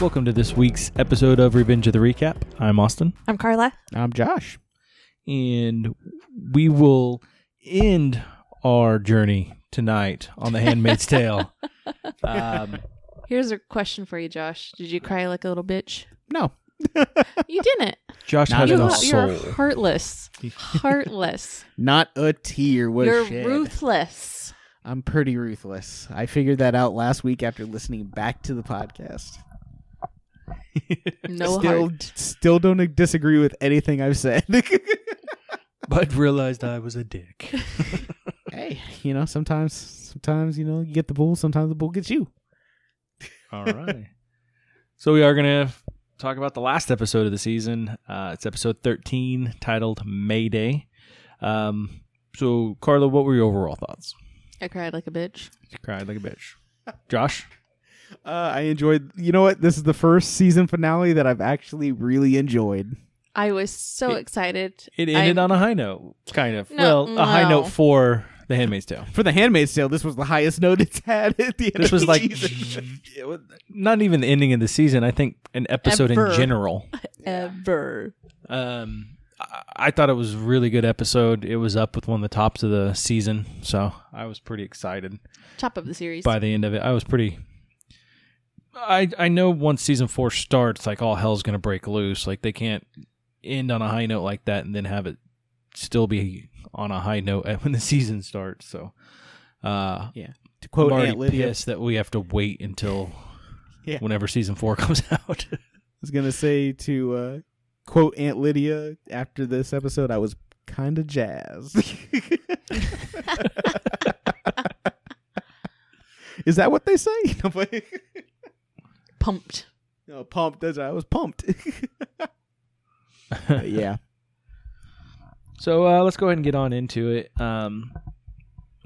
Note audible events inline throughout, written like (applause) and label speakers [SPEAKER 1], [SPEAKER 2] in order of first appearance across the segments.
[SPEAKER 1] Welcome to this week's episode of Revenge of the Recap. I'm Austin,
[SPEAKER 2] I'm Carla.
[SPEAKER 3] I'm Josh.
[SPEAKER 1] and we will end our journey tonight on The Handmaid's Tale. (laughs) Um,
[SPEAKER 2] Here's a question for you, Josh. Did you cry like a little bitch?
[SPEAKER 3] No.
[SPEAKER 2] You didn't.
[SPEAKER 1] Josh
[SPEAKER 3] Not
[SPEAKER 1] has
[SPEAKER 2] you,
[SPEAKER 1] no soul.
[SPEAKER 2] You're heartless. (laughs) Heartless.
[SPEAKER 3] Not a tear was
[SPEAKER 2] you're
[SPEAKER 3] shed.
[SPEAKER 2] ruthless.
[SPEAKER 3] I'm pretty ruthless. I figured that out last week after listening back to the podcast.
[SPEAKER 2] No
[SPEAKER 3] still,
[SPEAKER 2] heart.
[SPEAKER 3] still don't disagree with anything I've said. (laughs)
[SPEAKER 1] but realized I was a dick. (laughs)
[SPEAKER 3] hey, you know, sometimes, sometimes you know, you get the bull. Sometimes the bull gets you.
[SPEAKER 1] All right. So we are going to talk about the last episode of the season. Uh, it's episode 13 titled Mayday. Um, so, Carla, what were your overall thoughts?
[SPEAKER 2] I cried like a bitch.
[SPEAKER 1] You cried like a bitch. Josh? (laughs)
[SPEAKER 3] Uh, I enjoyed. You know what? This is the first season finale that I've actually really enjoyed.
[SPEAKER 2] I was so
[SPEAKER 1] It-
[SPEAKER 2] excited.
[SPEAKER 1] It ended
[SPEAKER 2] I-
[SPEAKER 1] on a high note, kind of.
[SPEAKER 2] No,
[SPEAKER 1] well, a high note for The Handmaid's Tale.
[SPEAKER 3] For the Handmaid's Tale, this was the highest note it's had at the end.
[SPEAKER 1] This
[SPEAKER 3] of
[SPEAKER 1] was
[SPEAKER 3] the
[SPEAKER 1] like
[SPEAKER 3] season. (laughs)
[SPEAKER 1] it was not even the ending of the season. I think an episode
[SPEAKER 2] Ever.
[SPEAKER 1] in general. (laughs)
[SPEAKER 2] Ever.
[SPEAKER 1] Um, I, I thought it was a really good episode. It was up with one of the tops of the season, so I was pretty excited
[SPEAKER 2] Top of the series.
[SPEAKER 1] by the end of it. I was pretty. I I know once season four starts, like all hell's gonna break loose. Like they can't end on a high note like that and then have it still be on a high note (laughs) when the season starts. So, uh, yeah.
[SPEAKER 3] to quote Aunt Lydia,
[SPEAKER 1] pissed that we have to wait until (laughs)
[SPEAKER 3] Yeah.
[SPEAKER 1] whenever season four (laughs) comes out.
[SPEAKER 3] I was gonna say to uh, quote Aunt Lydia after this episode, I was kind of jazzed. Is that what they say?
[SPEAKER 2] Pumped.
[SPEAKER 3] no, pumped. That's I was pumped. Yeah,
[SPEAKER 1] So uh, let's go ahead and get on into it. Um,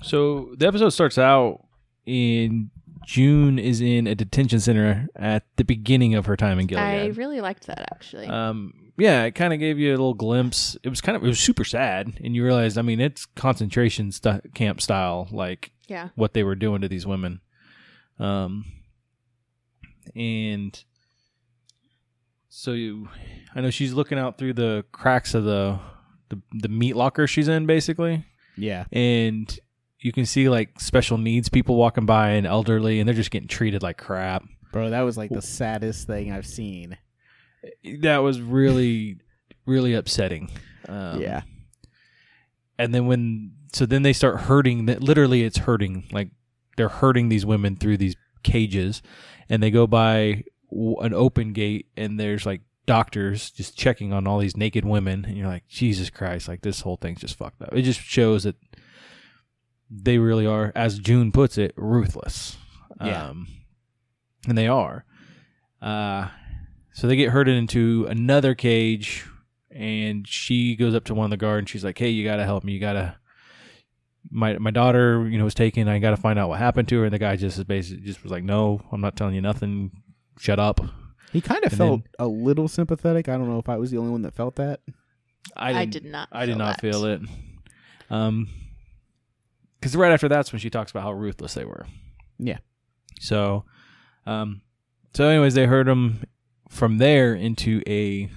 [SPEAKER 1] so the episode starts out in June is in a detention center at the beginning of her time in
[SPEAKER 2] I really liked that actually.
[SPEAKER 1] um, yeah, it kind of gave you a little glimpse. It was kind of it was super sad, and you realized, I mean, it's concentration st- camp style, like
[SPEAKER 2] yeah.
[SPEAKER 1] what they were doing to these women. Um, and so you, I know she's looking out through the cracks of the the, the meat locker she's in, basically,
[SPEAKER 3] yeah.
[SPEAKER 1] and you can see like special needs people walking by and elderly, and they're just getting treated like crap.
[SPEAKER 3] Bro, that was like the saddest thing I've seen.
[SPEAKER 1] That was really, really upsetting. Um,
[SPEAKER 3] yeah,
[SPEAKER 1] and then when so then they start hurting that literally it's hurting like they're hurting these women through these cages and they go by an open gate and there's like doctors just checking on all these naked women and you're like jesus christ like this whole thing's just fucked up it just shows that they really are as june puts it ruthless
[SPEAKER 3] Yeah.
[SPEAKER 1] um and they are uh so they get herded into another cage and she goes up to one of the guards and she's like, "Hey, you gotta help me. You gotta." My my daughter, you know, was taken. I gotta find out what happened to her. And the guy just is basically just was like, "No, I'm not telling you nothing. Shut up."
[SPEAKER 3] He kind of
[SPEAKER 1] And
[SPEAKER 3] felt a little sympathetic. I don't know if I was the only one that felt that.
[SPEAKER 2] I,
[SPEAKER 1] didn't-
[SPEAKER 2] did not.
[SPEAKER 1] I did
[SPEAKER 2] feel
[SPEAKER 1] not
[SPEAKER 2] that.
[SPEAKER 1] feel it. Um, because right after that's when she talks about how ruthless they were.
[SPEAKER 3] Yeah.
[SPEAKER 1] So, um, so anyways, they heard him from there into a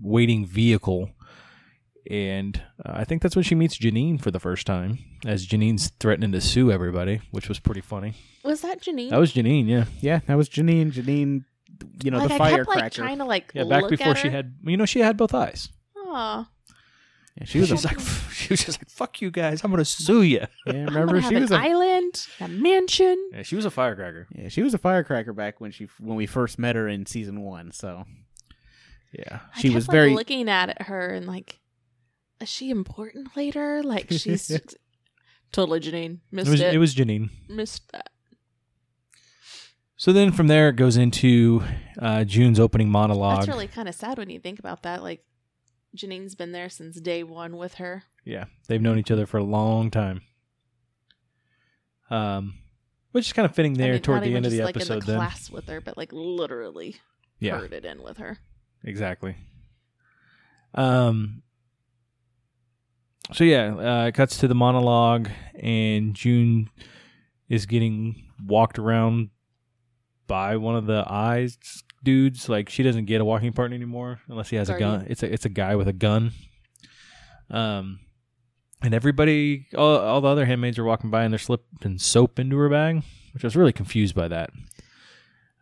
[SPEAKER 1] waiting vehicle, and uh, I think that's when she meets Janine for the first time, as Janine's threatening to sue everybody, which was pretty funny.
[SPEAKER 2] Was that Janine?
[SPEAKER 1] That was Janine, yeah,
[SPEAKER 3] Yeah, that was Janine. Janine, you know,
[SPEAKER 2] like,
[SPEAKER 3] the
[SPEAKER 2] I kept
[SPEAKER 3] firecracker.
[SPEAKER 2] like trying to like
[SPEAKER 1] yeah. Back
[SPEAKER 2] look
[SPEAKER 1] before
[SPEAKER 2] at
[SPEAKER 1] she had, you know, she had both eyes.
[SPEAKER 2] Aw.
[SPEAKER 3] yeah, she was
[SPEAKER 1] She was
[SPEAKER 3] a,
[SPEAKER 1] like, (laughs) (laughs) she was just like, "Fuck you guys, I'm gonna sue you."
[SPEAKER 3] yeah,
[SPEAKER 2] I'm
[SPEAKER 3] remember she
[SPEAKER 2] have
[SPEAKER 3] was
[SPEAKER 2] an
[SPEAKER 3] a
[SPEAKER 2] island, a mansion.
[SPEAKER 1] Yeah, she was a firecracker.
[SPEAKER 3] yeah, she was a firecracker back when she when we first met her in season one. So
[SPEAKER 1] Yeah.
[SPEAKER 2] I
[SPEAKER 3] She
[SPEAKER 2] kept,
[SPEAKER 3] was
[SPEAKER 2] like,
[SPEAKER 3] very-
[SPEAKER 2] looking at her and like, is she important later? Like she's (laughs) totally Janine. Missed
[SPEAKER 1] It was,
[SPEAKER 2] it.
[SPEAKER 1] it was Janine.
[SPEAKER 2] Missed that.
[SPEAKER 1] So then from there it goes into uh, June's opening monologue.
[SPEAKER 2] That's really kind of sad when you think about that. Like, Janine's been there since day one with her.
[SPEAKER 1] yeah, they've known each other for a long time. Um, which is kind of fitting there
[SPEAKER 2] I mean,
[SPEAKER 1] toward the end of the
[SPEAKER 2] like
[SPEAKER 1] episode.
[SPEAKER 2] in the
[SPEAKER 1] then,
[SPEAKER 2] class with her, but like literally
[SPEAKER 1] yeah,
[SPEAKER 2] herded in with her.
[SPEAKER 1] exactly. Um. So yeah, uh, it cuts to the monologue, and June is getting walked around by one of the eyes dudes. Like she doesn't get a walking partner anymore unless he has a gun. It's a it's a guy with a gun. Um, and everybody, all, all the other handmaids are walking by and they're slipping soap into her bag, which I was really confused by that.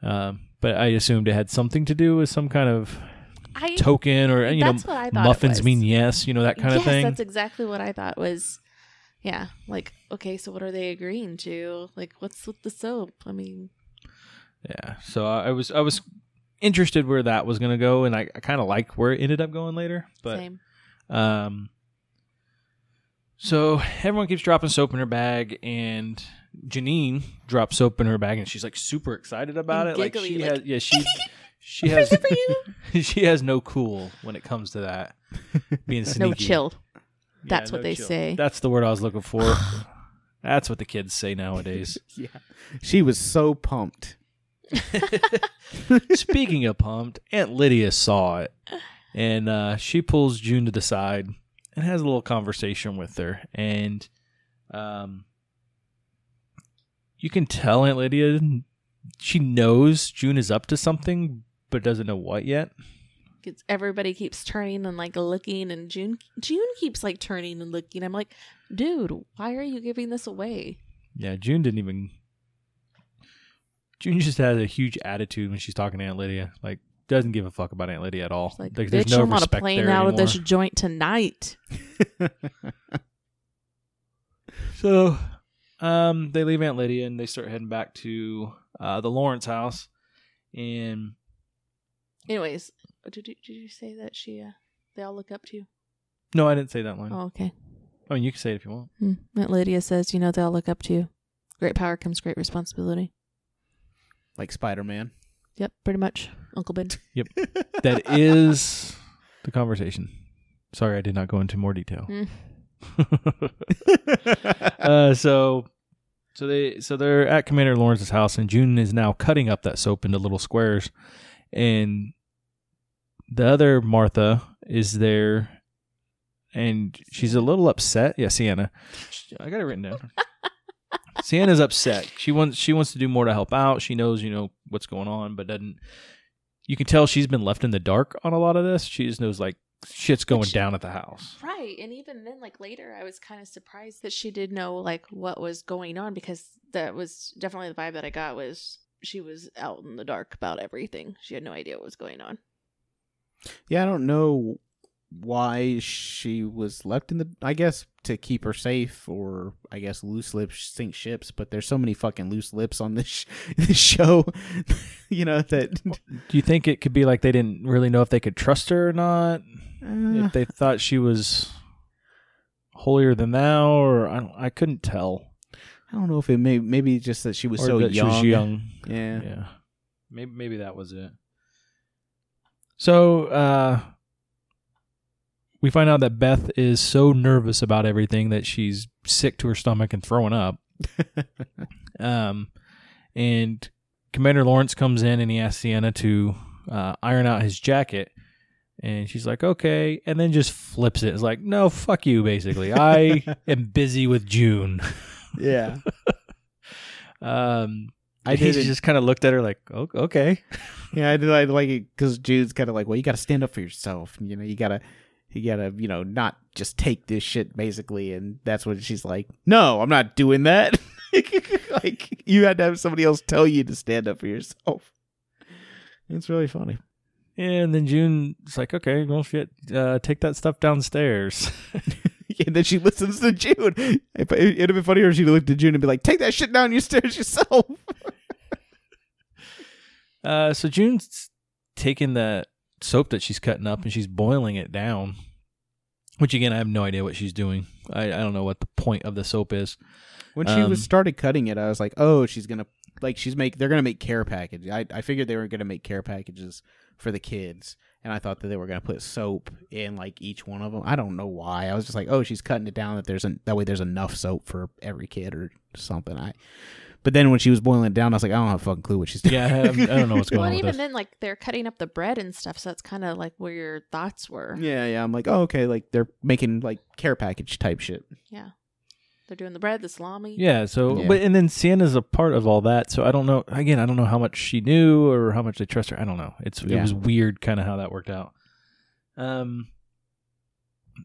[SPEAKER 1] Um, but I assumed it had something to do with some kind of
[SPEAKER 2] I
[SPEAKER 1] token or you know
[SPEAKER 2] That's what I thought it
[SPEAKER 1] muffins mean yes, you know that kind
[SPEAKER 2] yes,
[SPEAKER 1] of thing.
[SPEAKER 2] that's exactly what I thought was. Yeah, like okay, so what are they agreeing to? Like, what's with the soap? I mean,
[SPEAKER 1] Yeah. So I I was I was interested where that was going to go, and I, I kind of like where it ended up going later. But
[SPEAKER 2] same.
[SPEAKER 1] um, so everyone keeps dropping soap in her bag, and Janine drops soap in her bag, and she's like super excited about
[SPEAKER 2] And
[SPEAKER 1] it. Like she
[SPEAKER 2] like,
[SPEAKER 1] has, yeah, she (laughs) she has
[SPEAKER 2] Here's it for you. (laughs)
[SPEAKER 1] she has no cool when it comes to that being (laughs) sneaky.
[SPEAKER 2] No chill.
[SPEAKER 1] Yeah,
[SPEAKER 2] That's what
[SPEAKER 1] no
[SPEAKER 2] they
[SPEAKER 1] chill.
[SPEAKER 2] say.
[SPEAKER 1] That's the word I was looking for. (sighs) That's what the kids say nowadays.
[SPEAKER 3] Yeah. She was so pumped. (laughs)
[SPEAKER 1] Speaking of pumped, Aunt Lydia saw it, and uh, she pulls June to the side and has a little conversation with her. And um, you can tell Aunt Lydia she knows June is up to something, but doesn't know what yet.
[SPEAKER 2] 'Cause everybody keeps turning and like looking, and June June keeps like turning and looking. I'm like, dude, why are you giving this away?
[SPEAKER 1] Yeah, June didn't even. June just has a huge attitude when she's talking to Aunt Lydia. Like, doesn't give a fuck about Aunt Lydia at all.
[SPEAKER 2] Like,
[SPEAKER 1] Like,
[SPEAKER 2] bitch,
[SPEAKER 1] there's no
[SPEAKER 2] I'm on a
[SPEAKER 1] respect
[SPEAKER 2] plane
[SPEAKER 1] there
[SPEAKER 2] out of this joint tonight. (laughs)
[SPEAKER 1] So, um, they leave Aunt Lydia and they start heading back to uh, the Lawrence house. And
[SPEAKER 2] Anyways, did you did you say that she uh, they all look up to you?
[SPEAKER 1] no, I didn't say that line.
[SPEAKER 2] Oh, okay.
[SPEAKER 1] I mean, you can say it if you want.
[SPEAKER 2] Hmm. Aunt Lydia says, you know, they all look up to you. Great power comes great responsibility.
[SPEAKER 3] Like Spider Man.
[SPEAKER 2] Yep, pretty much, Uncle Ben. (laughs) Yep.
[SPEAKER 1] that is the conversation. Sorry, I did not go into more detail.
[SPEAKER 2] Hmm. (laughs)
[SPEAKER 1] uh, so, so they so they're at Commander Lawrence's house, and June is now cutting up that soap into little squares, and the other Martha is there, and she's a little upset. Yeah, Sienna. I got it written down. (laughs) Sienna's upset. She wants she wants to do more to help out. She knows you know what's going on, but doesn't. You can tell she's been left in the dark on a lot of this. She just knows like shit's going
[SPEAKER 2] Which-
[SPEAKER 1] down at the house.
[SPEAKER 2] Right, and even then, like later, I was kind of surprised that she did know like what was going on because that was definitely the vibe that I got was she was out in the dark about everything. She had no idea what was going on.
[SPEAKER 3] Yeah, I don't know why she was left in the. I guess to keep her safe, or I guess loose lips sink ships. But there's so many fucking loose lips on this sh- (laughs) this show, (laughs) you know that. (laughs)
[SPEAKER 1] Do you think it could be like they didn't really know if they could trust her or not?
[SPEAKER 3] Uh,
[SPEAKER 1] if they thought she was holier than thou, or I, don't, I couldn't tell.
[SPEAKER 3] I don't know if it may maybe just that she was
[SPEAKER 1] or
[SPEAKER 3] so young.
[SPEAKER 1] she was young.
[SPEAKER 3] Yeah.
[SPEAKER 1] Yeah, maybe maybe that was it. So uh, we find out that Beth is so nervous about everything that she's sick to her stomach and throwing up. (laughs) Um, and Commander Lawrence comes in and he asks Sienna to uh, iron out his jacket. And she's like, okay. And then just flips it. It's like, no, fuck you, basically. I (laughs) am busy with June.
[SPEAKER 3] yeah. (laughs)
[SPEAKER 1] Um,
[SPEAKER 3] I
[SPEAKER 1] he
[SPEAKER 3] did.
[SPEAKER 1] just kind of looked at her like, "O- okay.
[SPEAKER 3] Yeah, I did. I like it because Jude's kind of like, well, you got to stand up for yourself. You know, you gotta, you gotta, you know, not just take this shit basically. And that's what she's like. No, I'm not doing that. (laughs) like you had to have somebody else tell you to stand up for yourself. It's really funny.
[SPEAKER 1] And then June's like, okay, well, shit, uh, take that stuff downstairs. (laughs) (laughs)
[SPEAKER 3] and then she listens to June. It, it'd have been funnier if she looked at June and be like, "Take that shit down your stairs yourself."
[SPEAKER 1] Uh, so June's taking that soap that she's cutting up and she's boiling it down. Which again, I have no idea what she's doing. I, I don't know what the point of the soap is.
[SPEAKER 3] When she
[SPEAKER 1] Um,
[SPEAKER 3] was started cutting it, I was like, "Oh, she's gonna like she's make they're gonna make care package." I I figured they were gonna make care packages for the kids, and I thought that they were gonna put soap in like each one of them. I don't know why. I was just like, "Oh, she's cutting it down that there's an that way there's enough soap for every kid or something." I But then when she was boiling it down, I was like, I don't have a fucking clue what she's doing.
[SPEAKER 1] Yeah, I, have- I don't know what's (laughs) going
[SPEAKER 2] Well,
[SPEAKER 1] on
[SPEAKER 2] and
[SPEAKER 1] with
[SPEAKER 2] even
[SPEAKER 1] this.
[SPEAKER 2] then, like they're cutting up the bread and stuff, so it's kind of like where your thoughts were.
[SPEAKER 3] yeah, yeah. I'm like, oh, okay. Like they're making like care package type shit.
[SPEAKER 2] Yeah. They're doing the bread, the salami.
[SPEAKER 1] Yeah, so
[SPEAKER 3] Yeah.
[SPEAKER 1] but and then Sienna's a part of all that, so I don't know. Again, I don't know how much she knew or how much they trust her. I don't know. It's it
[SPEAKER 3] Yeah.
[SPEAKER 1] was weird, kind of how that worked out. Um,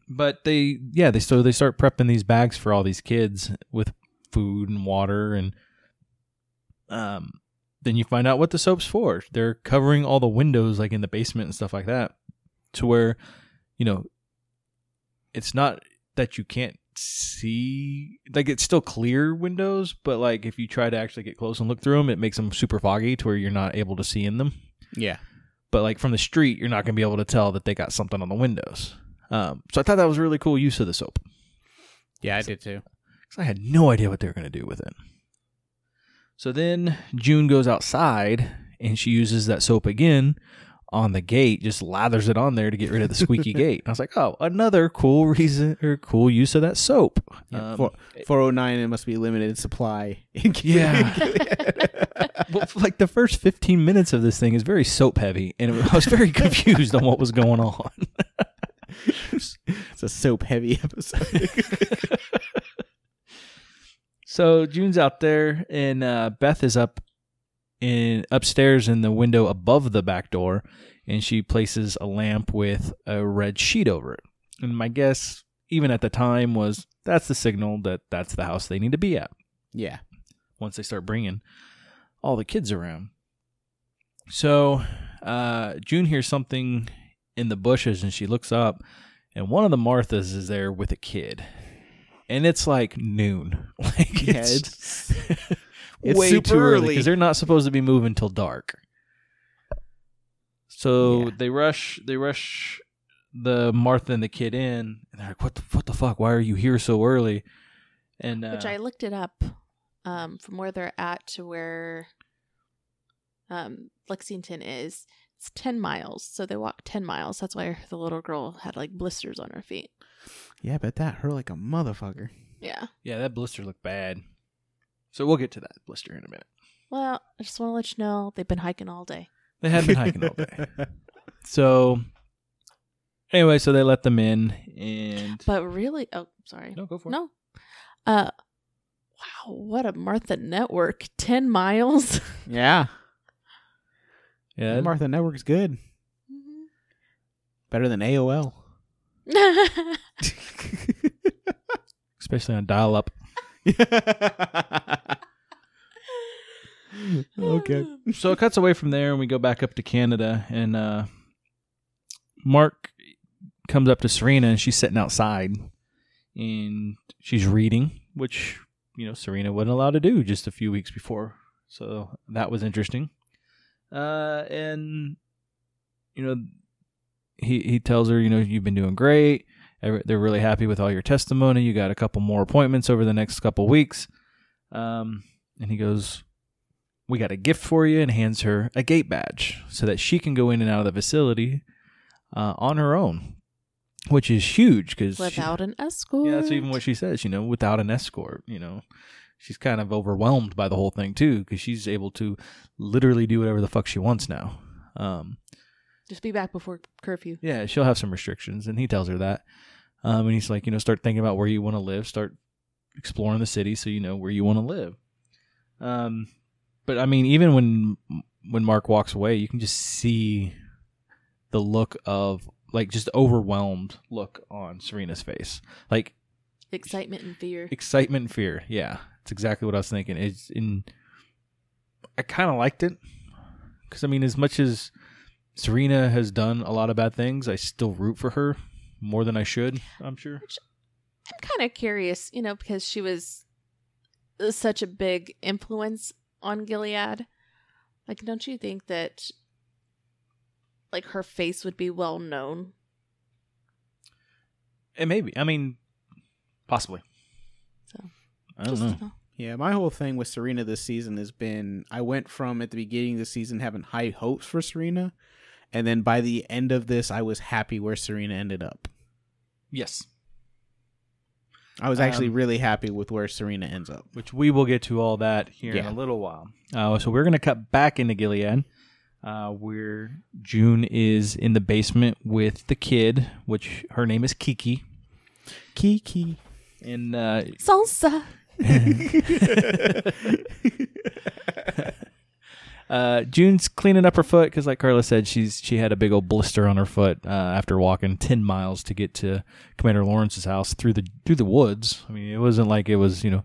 [SPEAKER 1] but they yeah they so they start prepping these bags for all these kids with food and water and um then you find out what the soap's for. They're covering all the windows like in the basement and stuff like that, to where you know it's not that you can't see like it's still clear windows but like if you try to actually get close and look through them it makes them super foggy to where you're not able to see in them
[SPEAKER 3] Yeah.
[SPEAKER 1] but like from the street you're not going to be able to tell that they got something on the windows um, so i thought that was a really cool use of the soap
[SPEAKER 3] Yeah, I did too.
[SPEAKER 1] because i had no idea what they were going to do with it so then june goes outside and she uses that soap again on the gate just lathers it on there to get rid of the squeaky (laughs) gate i was like oh another cool reason or cool use of that soap
[SPEAKER 3] Yeah,
[SPEAKER 1] Um,
[SPEAKER 3] four, 409, it must be limited supply. (laughs)
[SPEAKER 1] Yeah. (laughs) well, like the first 15 minutes of this thing is very soap heavy and it, i was very confused on what was going on
[SPEAKER 3] it's a soap heavy episode.
[SPEAKER 1] So june's out there and uh, beth is up in upstairs in the window above the back door and she places a lamp with a red sheet over it and my guess even at the time was that's the signal that that's the house they need to be at
[SPEAKER 3] yeah.
[SPEAKER 1] once they start bringing all the kids around. So uh, June hears something in the bushes and she looks up, and one of the Marthas is there with a kid. And it's like noon. (laughs) Like
[SPEAKER 3] Yeah,
[SPEAKER 1] it's, (laughs)
[SPEAKER 3] it's
[SPEAKER 1] way
[SPEAKER 3] super
[SPEAKER 1] too early
[SPEAKER 3] early.
[SPEAKER 1] because they're not supposed to be moving till dark. So
[SPEAKER 3] Yeah.
[SPEAKER 1] they rush. They rush the Martha and the kid in, and they're like, "What the what the fuck? Why are you here so early?" And uh,
[SPEAKER 2] Which I looked it up um, from where they're at to where um, Lexington is. It's 10 miles. So they walked 10 miles. That's why the little girl had like blisters on her feet.
[SPEAKER 3] Yeah, but that hurt like a motherfucker.
[SPEAKER 2] Yeah.
[SPEAKER 1] Yeah, that blister looked bad. So we'll get to that blister in a minute.
[SPEAKER 2] Well, I just want to let you know they've been hiking all day.
[SPEAKER 1] They had been hiking all day. (laughs) So anyway, so they let them in and
[SPEAKER 2] But really, oh, sorry.
[SPEAKER 1] no, go for it.
[SPEAKER 2] No. Uh, wow, what a Martha network. 10 miles. (laughs)
[SPEAKER 3] yeah.
[SPEAKER 1] Yeah,
[SPEAKER 3] Martha Network's good. Better than AOL. (laughs)
[SPEAKER 1] especially on dial-up. (laughs) (laughs)
[SPEAKER 3] okay.
[SPEAKER 1] So it cuts away from there, and we go back up to Canada, and uh, Mark comes up to Serena, and she's sitting outside, and she's reading, which you know Serena wasn't allowed to do just a few weeks before. So that was interesting. Uh, and you know, he he tells her, you know, you've been doing great. They're really happy with all your testimony. You got a couple more appointments over the next couple weeks. Um, and he goes, we got a gift for you and hands her a gate badge so that she can go in and out of the facility uh, on her own, which is huge because
[SPEAKER 2] Without an escort.
[SPEAKER 1] yeah, that's even what she says. You know, without an escort, you know, she's kind of overwhelmed by the whole thing too because she's able to literally do whatever the fuck she wants now. Um,
[SPEAKER 2] Just be back before curfew.
[SPEAKER 1] yeah, she'll have some restrictions, and he tells her that. Um, and he's like, you know, start thinking about where you want to live, start exploring the city, so you know where you want to live. Um, but I mean, even when when Mark walks away, you can just see the look of like just overwhelmed look on Serena's face, like
[SPEAKER 2] Excitement and fear.
[SPEAKER 1] excitement and fear. Yeah, it's exactly what I was thinking. It's in. I kind of liked it because I mean, as much as Serena has done a lot of bad things, I still root for her more than I should. I'm sure.
[SPEAKER 2] I'm kind of curious, you know, because she was such a big influence on Gilead. Like, don't you think that, like, her face would be well known?
[SPEAKER 1] It may be. I mean, possibly.
[SPEAKER 2] So,
[SPEAKER 1] I don't
[SPEAKER 2] Just,
[SPEAKER 1] know.
[SPEAKER 2] you know.
[SPEAKER 3] Yeah, my whole thing with Serena this season has been I went from at the beginning of the season having high hopes for Serena, and then by the end of this, I was happy where Serena ended up.
[SPEAKER 1] Yes.
[SPEAKER 3] I was actually
[SPEAKER 1] Um,
[SPEAKER 3] really happy with where Serena ends up.
[SPEAKER 1] which we will get to all that here in a little while. Uh, so we're going to cut back into Gilead, uh, where June is in the basement with the kid, which her name is Kiki,
[SPEAKER 3] Kiki.
[SPEAKER 1] and uh,
[SPEAKER 2] Salsa. (laughs)
[SPEAKER 1] uh, June's cleaning up her foot because, like Carla said, she's she had a big old blister on her foot uh, after walking ten miles to get to Commander Lawrence's house through the through the woods. I mean, it wasn't like it was you know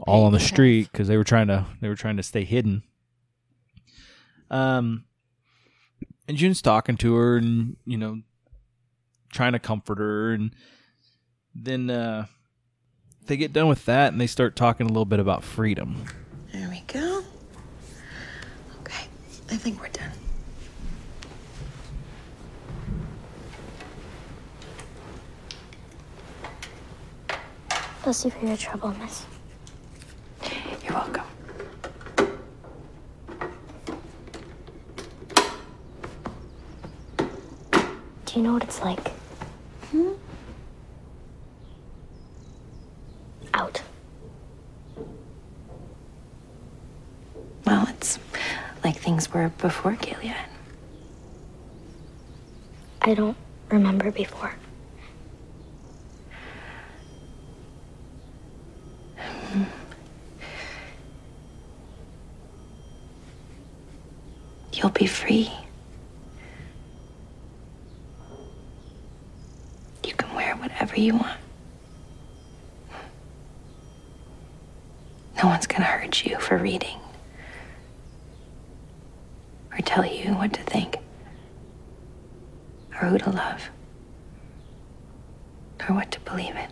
[SPEAKER 1] all on the street because they were trying to they were trying to stay hidden. Um, and June's talking to her and you know trying to comfort her, and then uh, they get done with that and they start talking a little bit about freedom.
[SPEAKER 4] There we go. Okay, I think we're done.
[SPEAKER 5] Bless you for your trouble, miss.
[SPEAKER 4] You're welcome.
[SPEAKER 5] Do you know what it's like? Hmm? Out.
[SPEAKER 4] Well, it's like things were before Gilead.
[SPEAKER 5] I don't remember before. Hmm.
[SPEAKER 4] You'll be free. You can wear whatever you want. No one's gonna hurt you for reading or tell you what to think or who to love or what to believe in.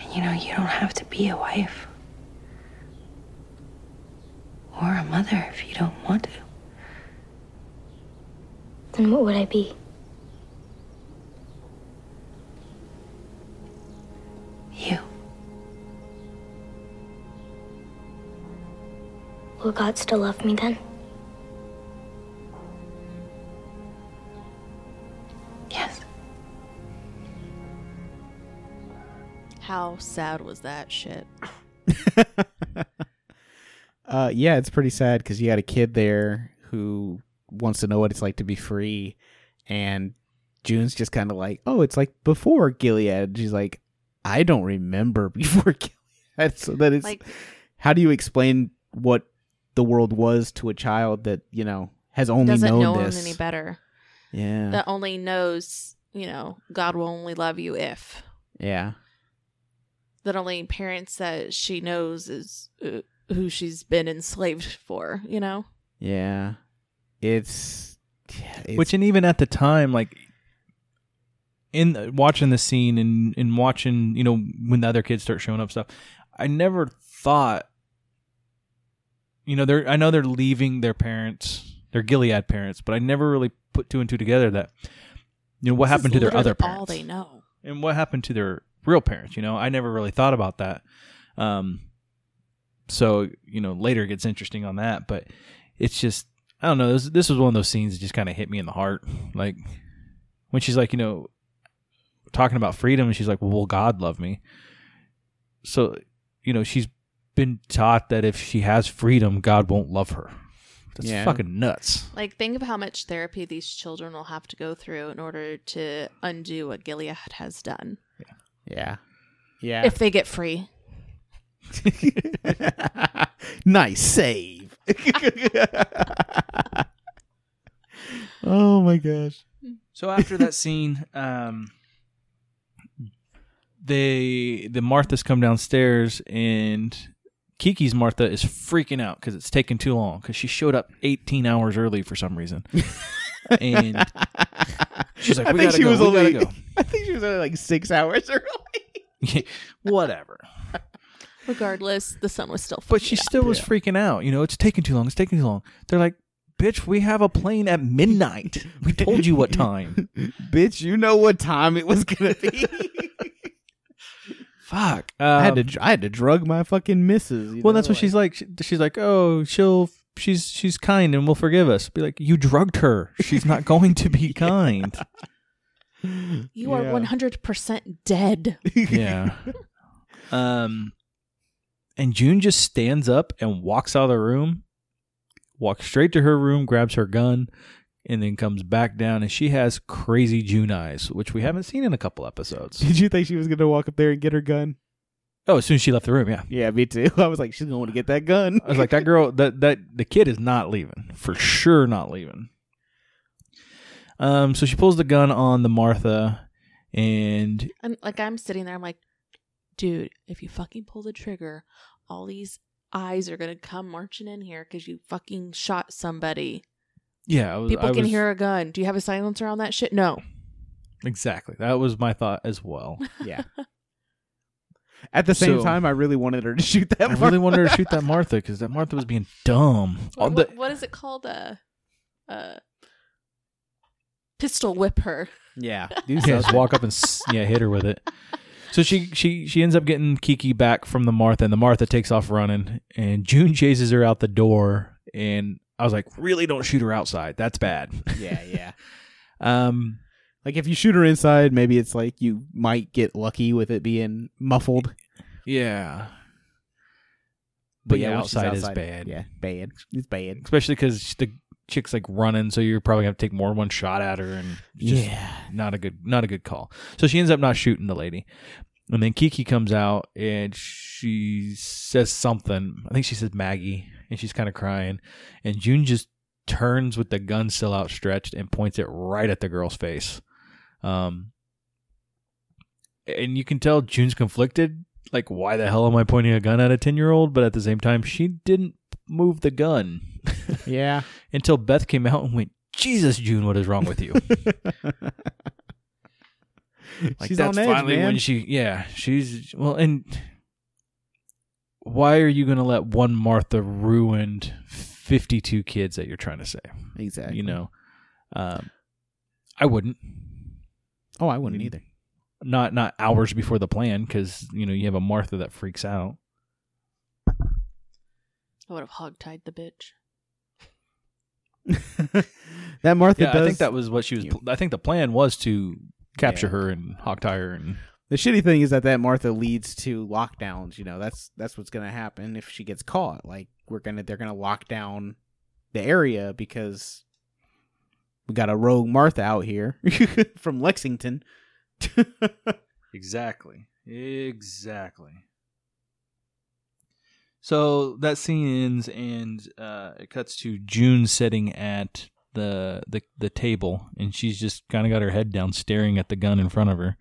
[SPEAKER 4] And you know, you don't have to be a wife or a mother if you don't want to.
[SPEAKER 5] Then what would I be? Will God still love me then?
[SPEAKER 4] Yes.
[SPEAKER 2] How sad was that shit? (laughs)
[SPEAKER 3] Uh, yeah, it's pretty sad because you got a kid there who wants to know what it's like to be free, and June's just kind of like, "Oh, it's like before Gilead." She's like, "I don't remember (laughs) before Gilead." (laughs) So that is,
[SPEAKER 2] Like-
[SPEAKER 3] how do you explain what the world was to a child that you know has only
[SPEAKER 2] Doesn't
[SPEAKER 3] known
[SPEAKER 2] know
[SPEAKER 3] this?
[SPEAKER 2] him any better.
[SPEAKER 3] Yeah,
[SPEAKER 2] That only knows, you know, God will only love you if.
[SPEAKER 3] yeah,
[SPEAKER 2] That only parents that she knows is uh, who she's been enslaved for, you know?
[SPEAKER 3] yeah. It's, it's
[SPEAKER 1] Which and even at the time, like in the- watching the scene and and watching, you know, when the other kids start showing up stuff, I never thought, you know, they're I know they're leaving their parents, their Gilead parents, but I never really put two and two together that, you know, what
[SPEAKER 2] This
[SPEAKER 1] happened to their other parents,
[SPEAKER 2] All they know.
[SPEAKER 1] and what happened to their real parents. You know, I never really thought about that. Um, so you know, later it gets interesting on that, but it's just I don't know. This, this was one of those scenes that just kind of hit me in the heart. Like when she's like, you know, talking about freedom, and she's like, "Well, will God love me?" So you know, she's been taught that if she has freedom, God won't love her. That's
[SPEAKER 3] Yeah.
[SPEAKER 1] fucking nuts.
[SPEAKER 2] Like, think of how much therapy these children will have to go through in order to undo what Gilead has done.
[SPEAKER 3] yeah, yeah.
[SPEAKER 2] If they get free. (laughs)
[SPEAKER 3] nice save. (laughs) oh my gosh.
[SPEAKER 1] So after that scene, um, they the Marthas come downstairs and Kiki's Martha is freaking out because it's taking too long because she showed up 18 hours early for some reason, (laughs) and she's like,
[SPEAKER 3] I think
[SPEAKER 1] gotta
[SPEAKER 3] she
[SPEAKER 1] go,
[SPEAKER 3] was
[SPEAKER 1] we
[SPEAKER 3] only.
[SPEAKER 1] gotta go." (laughs)
[SPEAKER 3] I think she was only like six hours (laughs) early.
[SPEAKER 1] whatever.
[SPEAKER 2] Regardless, the sun was still.
[SPEAKER 1] But she
[SPEAKER 2] fucking
[SPEAKER 1] still was freaking out. You know, it's taking too long. It's taking too long. They're like, "Bitch, we have a plane at midnight. We told you what time."
[SPEAKER 3] Bitch, you know what time it was gonna be.
[SPEAKER 1] Fuck.
[SPEAKER 3] I had
[SPEAKER 1] Um,
[SPEAKER 3] to. I had to drug my fucking missus.
[SPEAKER 1] Well,
[SPEAKER 3] know,
[SPEAKER 1] that's what she's like. She- She's like, oh, she'll, she's, she's kind and will forgive us. Be like, you drugged her. She's not going to be (laughs) kind.
[SPEAKER 2] You are
[SPEAKER 3] Yeah.
[SPEAKER 2] 100% dead. (laughs)
[SPEAKER 1] yeah. Um, and June just stands up and walks out of the room, walks straight to her room, grabs her gun, and then comes back down. And she has crazy June eyes, which we haven't seen in a couple episodes.
[SPEAKER 3] Did you think she was gonna walk up there and get her gun?
[SPEAKER 1] Oh, as soon as she left the room, yeah.
[SPEAKER 3] Yeah, me too. (laughs) I was like, she's going to get that gun.
[SPEAKER 1] I was like, that girl, that that the kid is not leaving for sure, not leaving. Um, so she pulls the gun on the Martha, and
[SPEAKER 2] And like I'm sitting there, I'm like, dude, if you fucking pull the trigger, all these eyes are gonna come marching in here because you fucking shot somebody.
[SPEAKER 1] Yeah, I was,
[SPEAKER 2] People
[SPEAKER 1] I
[SPEAKER 2] can
[SPEAKER 1] was-
[SPEAKER 2] hear a gun. Do you have a silencer on that shit? No.
[SPEAKER 1] exactly. That was my thought as well. (laughs)
[SPEAKER 3] yeah. At the same
[SPEAKER 1] So-
[SPEAKER 3] time, I really wanted her to (laughs) shoot that.
[SPEAKER 1] I really wanted her to shoot that Martha because that Martha was being dumb.
[SPEAKER 2] What,
[SPEAKER 1] the-
[SPEAKER 2] what- what is it called? Uh, uh, pistol whip her.
[SPEAKER 3] Yeah, (laughs) do
[SPEAKER 1] yeah, just walk up and yeah, hit her with it. So she she she ends up getting Kiki back from the Martha, and the Martha takes off running, and June chases her out the door. And I was like, really, don't shoot her outside. That's bad.
[SPEAKER 3] Yeah, yeah. (laughs)
[SPEAKER 1] Um,
[SPEAKER 3] Like if you shoot her inside, maybe it's like you might get lucky with it being muffled.
[SPEAKER 1] yeah. But, yeah,
[SPEAKER 3] when she's
[SPEAKER 1] outside, is bad.
[SPEAKER 3] Yeah, bad. It's bad.
[SPEAKER 1] especially because the chick's like running, so you're probably gonna take more than one shot at her, and just
[SPEAKER 3] Yeah.
[SPEAKER 1] not a good not a good call. So she ends up not shooting the lady, and then Kiki comes out and she says something. I think she says Maggie, and she's kind of crying, and June just turns with the gun still outstretched and points it right at the girl's face. Um, and you can tell June's conflicted. Like, why the hell am I pointing a gun at a ten year old? But at the same time, she didn't move the gun (laughs)
[SPEAKER 3] Yeah.
[SPEAKER 1] until Beth came out and went, Jesus, June, what is wrong with you? (laughs) Like
[SPEAKER 3] She's
[SPEAKER 1] that's
[SPEAKER 3] on edge,
[SPEAKER 1] finally
[SPEAKER 3] man.
[SPEAKER 1] when she yeah, she's well and why are you gonna let one Martha ruined fifty two kids that you're trying to save?
[SPEAKER 3] exactly.
[SPEAKER 1] You know? Um I wouldn't.
[SPEAKER 3] Oh, I wouldn't either.
[SPEAKER 1] Not not hours before the plan, because you know, you have a Martha that freaks out.
[SPEAKER 2] I would have hogtied the bitch. (laughs)
[SPEAKER 3] that Martha
[SPEAKER 1] Yeah,
[SPEAKER 3] does.
[SPEAKER 1] I think that was what she was
[SPEAKER 3] you-
[SPEAKER 1] I think the plan was to capture
[SPEAKER 3] Yeah.
[SPEAKER 1] her and hog tie her and
[SPEAKER 3] the shitty thing is that that Martha leads to lockdowns. You know, that's that's what's gonna happen if she gets caught. Like we're gonna they're gonna lock down the area because we got a rogue Martha out here (laughs) from Lexington. (laughs)
[SPEAKER 1] Exactly. Exactly. So that scene ends, and uh, it cuts to June sitting at the the the table, and she's just kind of got her head down, staring at the gun in front of her.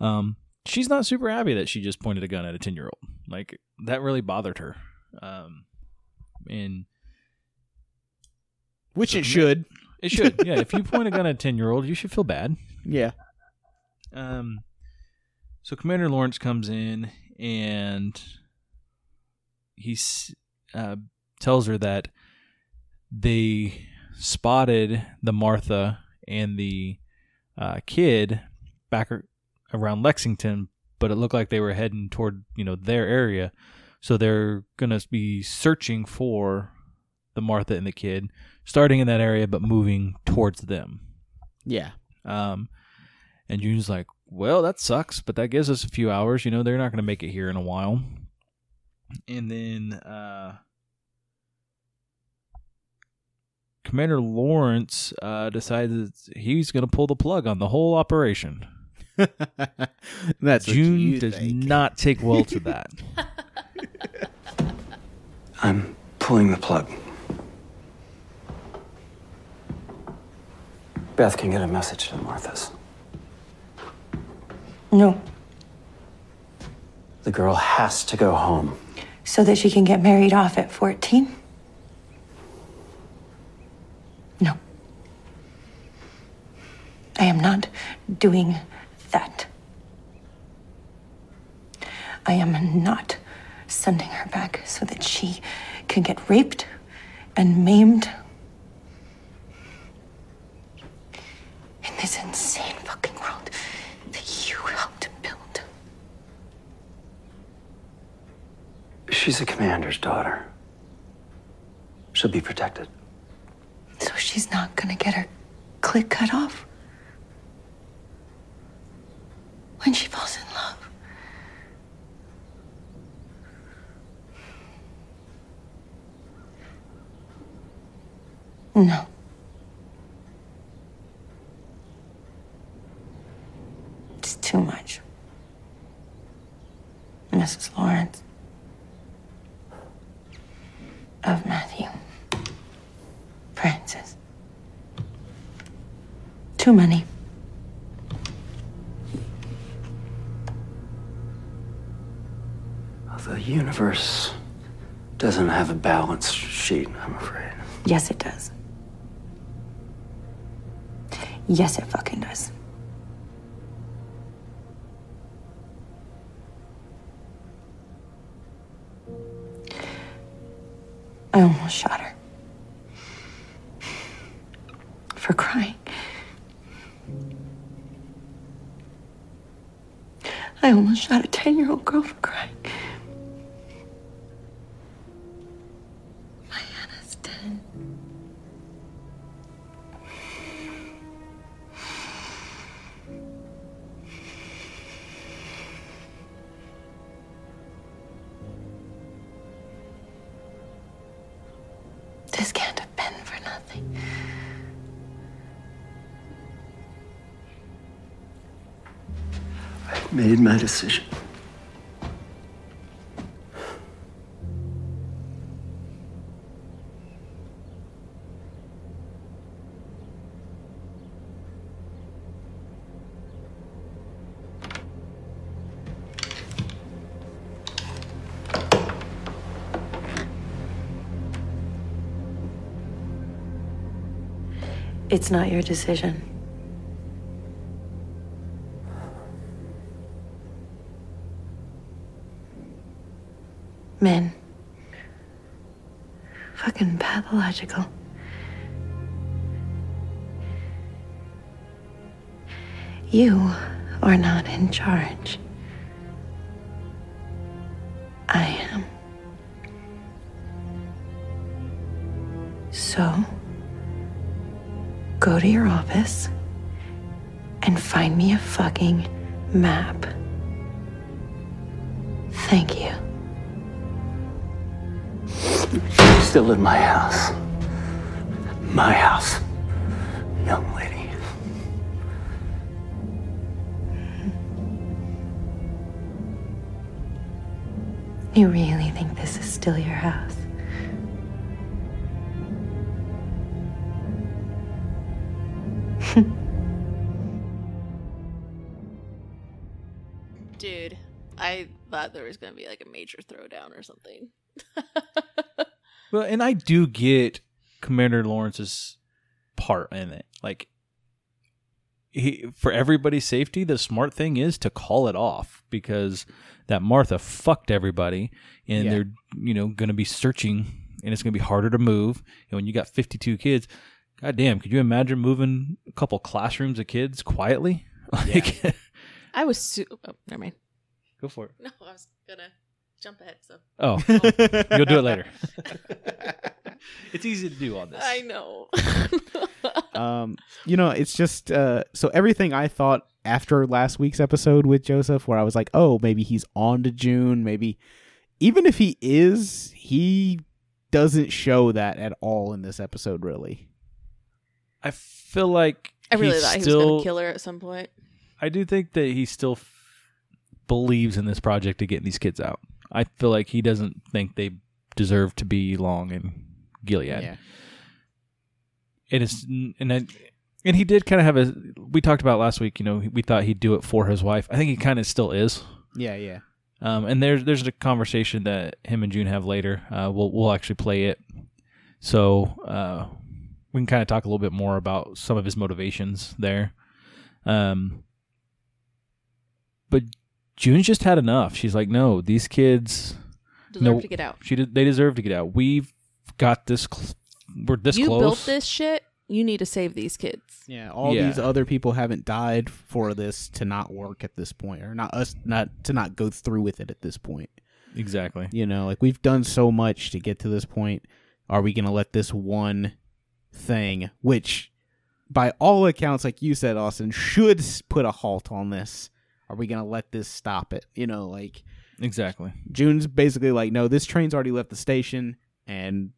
[SPEAKER 1] Um, she's not super happy that she just pointed a gun at a ten year old. Like that really bothered her. Um, and
[SPEAKER 3] Which
[SPEAKER 1] So
[SPEAKER 3] it should.
[SPEAKER 1] it should, (laughs) yeah. If you point a gun at a ten year old, you should feel bad.
[SPEAKER 3] Yeah.
[SPEAKER 1] Um, so Commander Lawrence comes in and he uh, tells her that they spotted the Martha and the uh, kid back ar- around Lexington, but it looked like they were heading toward you know their area, so they're gonna be searching for the Martha and the kid, starting in that area but moving towards them.
[SPEAKER 3] Yeah.
[SPEAKER 1] Um, and June's like, well, that sucks, but that gives us a few hours. You know, they're not going to make it here in a while. And then uh, Commander Lawrence uh, decides that he's going to pull the plug on the whole operation. (laughs)
[SPEAKER 3] That's what
[SPEAKER 1] June
[SPEAKER 3] you
[SPEAKER 1] does
[SPEAKER 3] think.
[SPEAKER 1] not take well to that. (laughs)
[SPEAKER 6] I'm pulling the plug. Beth can get a message to Marthas.
[SPEAKER 4] No,
[SPEAKER 6] The girl has to go home.
[SPEAKER 4] so that she can get married off at 14? No. I am not doing that. I am not sending her back so that she can get raped and maimed in this insane fucking world that you helped build.
[SPEAKER 6] She's a commander's daughter. She'll be protected.
[SPEAKER 4] So she's not gonna get her clit cut off? When she falls in love. No. It's too much. Mrs. Lawrence. Of Matthew. Francis. Too many.
[SPEAKER 6] Doesn't have a balance sheet, I'm afraid.
[SPEAKER 4] Yes, it does. Yes, it fucking does. I almost shot her. For crying. I almost shot a 10 year old girl for crying. My
[SPEAKER 6] decision.
[SPEAKER 4] It's not your decision. Men. Fucking pathological. You are not in charge. I am. So, go to your office and find me a fucking map. Thank you.
[SPEAKER 6] Still in my house. My house. Young lady.
[SPEAKER 4] You really think this is still your house?
[SPEAKER 2] Dude, I thought there was gonna be like a major throwdown or something.
[SPEAKER 1] Well, and I do get Commander Lawrence's part in it. Like, he for everybody's safety, the smart thing is to call it off because that Martha fucked everybody, and
[SPEAKER 3] Yeah.
[SPEAKER 1] they're you know going to be searching, and it's going to be harder to move. And when you got fifty two kids, god damn, could you imagine moving a couple classrooms of kids quietly? (laughs) Like, (laughs)
[SPEAKER 2] I was su- oh, never mind.
[SPEAKER 1] go for it.
[SPEAKER 2] No, I was gonna jump ahead. So
[SPEAKER 1] Oh, (laughs) you'll do it later. (laughs) it's easy to do on this.
[SPEAKER 2] I know. (laughs)
[SPEAKER 3] um, you know, it's just uh, so everything I thought after last week's episode with Joseph, where I was like, oh, maybe he's on to June, maybe even if he is, he doesn't show that at all in this episode, really.
[SPEAKER 1] I feel like
[SPEAKER 2] I really
[SPEAKER 1] he's
[SPEAKER 2] thought he
[SPEAKER 1] still,
[SPEAKER 2] was gonna kill her at some point.
[SPEAKER 1] I do think that he still f- believes in this project of getting these kids out. I feel like he doesn't think they deserve to be long in Gilead.
[SPEAKER 3] Yeah.
[SPEAKER 1] And it's and I, and he did kind of have a. We talked about last week. You know, we thought he'd do it for his wife. I think he kind of still is.
[SPEAKER 3] Yeah, yeah.
[SPEAKER 1] Um, and there's there's a conversation that him and June have later. Uh, we'll we'll actually play it, so uh, we can kind of talk a little bit more about some of his motivations there. Um, but June's just had enough. She's like, no, these kids,
[SPEAKER 2] Deserve
[SPEAKER 1] No.
[SPEAKER 2] to get out.
[SPEAKER 1] she did, they deserve to get out. We've got this. Cl- we're this close.
[SPEAKER 2] you
[SPEAKER 1] close.
[SPEAKER 2] built this shit. You need to save these kids.
[SPEAKER 3] Yeah, all
[SPEAKER 1] Yeah.
[SPEAKER 3] these other people haven't died for this to not work at this point, or not us not to not go through with it at this point.
[SPEAKER 1] Exactly.
[SPEAKER 3] You know, like we've done so much to get to this point. Are we going to let this one thing, which by all accounts, like you said, Austin, should put a halt on this? Are we gonna let this stop it? You know, like
[SPEAKER 1] Exactly.
[SPEAKER 3] June's basically like, no, this train's already left the station, and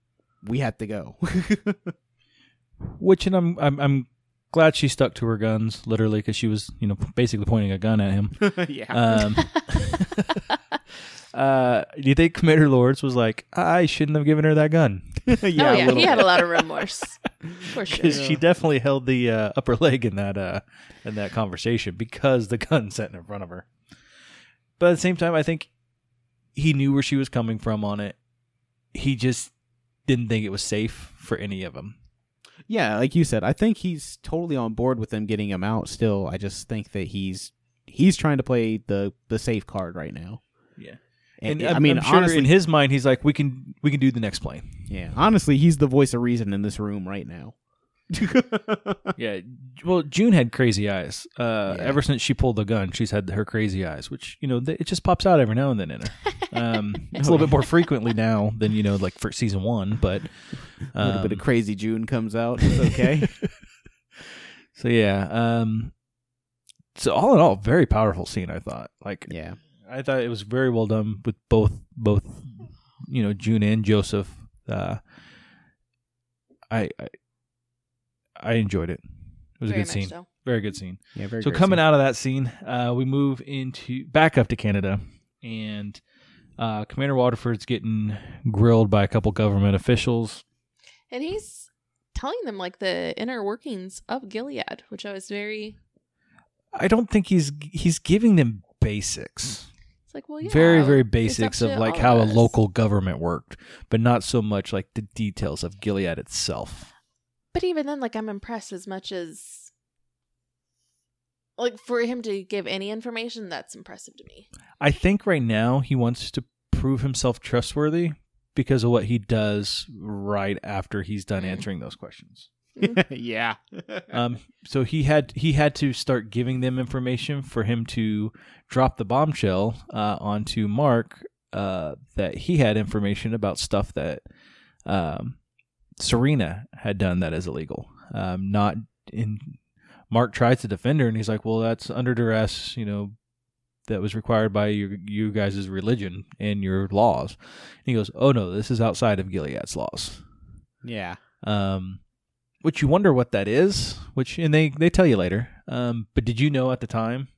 [SPEAKER 3] we have to go. (laughs)
[SPEAKER 1] Which, and I'm I'm I'm glad she stuck to her guns, literally, because she was you know basically pointing a gun at him. (laughs)
[SPEAKER 3] yeah,
[SPEAKER 1] Um, (laughs) uh, do you think Commander Lawrence was like, I shouldn't have given her that gun?
[SPEAKER 3] yeah,
[SPEAKER 2] oh yeah, he had a lot of remorse for sure.
[SPEAKER 1] Because she definitely held the uh, upper leg in that uh, in that conversation because the gun sat in front of her. But at the same time, I think he knew where she was coming from on it. He just didn't think it was safe for any of them.
[SPEAKER 3] Yeah, like you said, I think he's totally on board with them getting him out. Still, I just think that he's he's trying to play the the safe card right now.
[SPEAKER 1] Yeah.
[SPEAKER 3] And,
[SPEAKER 1] And,
[SPEAKER 3] I mean,
[SPEAKER 1] I'm sure
[SPEAKER 3] honestly,
[SPEAKER 1] in his mind, he's like, "We can, we can do the next plane."
[SPEAKER 3] yeah, honestly, he's the voice of reason in this room right now. (laughs)
[SPEAKER 1] Yeah. Well, June had crazy eyes. Uh,
[SPEAKER 3] Yeah.
[SPEAKER 1] Ever since she pulled the gun, she's had her crazy eyes, which you know th- it just pops out every now and then in her. (laughs) Um, it's a little bit more frequently now than you know, like for season one. But
[SPEAKER 3] a little bit
[SPEAKER 1] um,
[SPEAKER 3] of crazy June comes out. It's okay. (laughs)
[SPEAKER 1] So yeah. Um, so all in all, very powerful scene. I thought. Like
[SPEAKER 3] yeah,
[SPEAKER 1] I thought it was very well done with both both you know June and Joseph. Uh, I, I I enjoyed it. It was
[SPEAKER 2] Very
[SPEAKER 1] a good scene.
[SPEAKER 2] so.
[SPEAKER 1] Very good scene.
[SPEAKER 3] yeah. Very
[SPEAKER 1] so coming
[SPEAKER 3] scene.
[SPEAKER 1] out of that scene, uh, we move into back up to Canada, and uh, Commander Waterford's getting grilled by a couple government officials.
[SPEAKER 2] And he's telling them like the inner workings of Gilead, which I was very.
[SPEAKER 1] I don't think he's he's giving them basics.
[SPEAKER 2] It's like, well, yeah,
[SPEAKER 1] very very basics of like how a local government worked, but not so much like the details of Gilead itself.
[SPEAKER 2] But even then, like, I'm impressed as much as. Like, for him to give any information, that's impressive to me.
[SPEAKER 1] I think right now he wants to prove himself trustworthy because of what he does right after he's done
[SPEAKER 2] Mm.
[SPEAKER 1] answering those questions. (laughs)
[SPEAKER 3] yeah, (laughs)
[SPEAKER 1] Um, so he had he had to start giving them information for him to drop the bombshell uh, onto Mark uh, that he had information about stuff that um, Serena had done that is illegal. Um, not in Mark tries to defend her, and he's like, "Well, that's under duress, you know." That was required by your you guys' religion and your laws. And he goes, "Oh no, this is outside of Gilead's laws."
[SPEAKER 3] yeah.
[SPEAKER 1] um, which you wonder what that is. Which and they they tell you later. Um, but did you know at the time?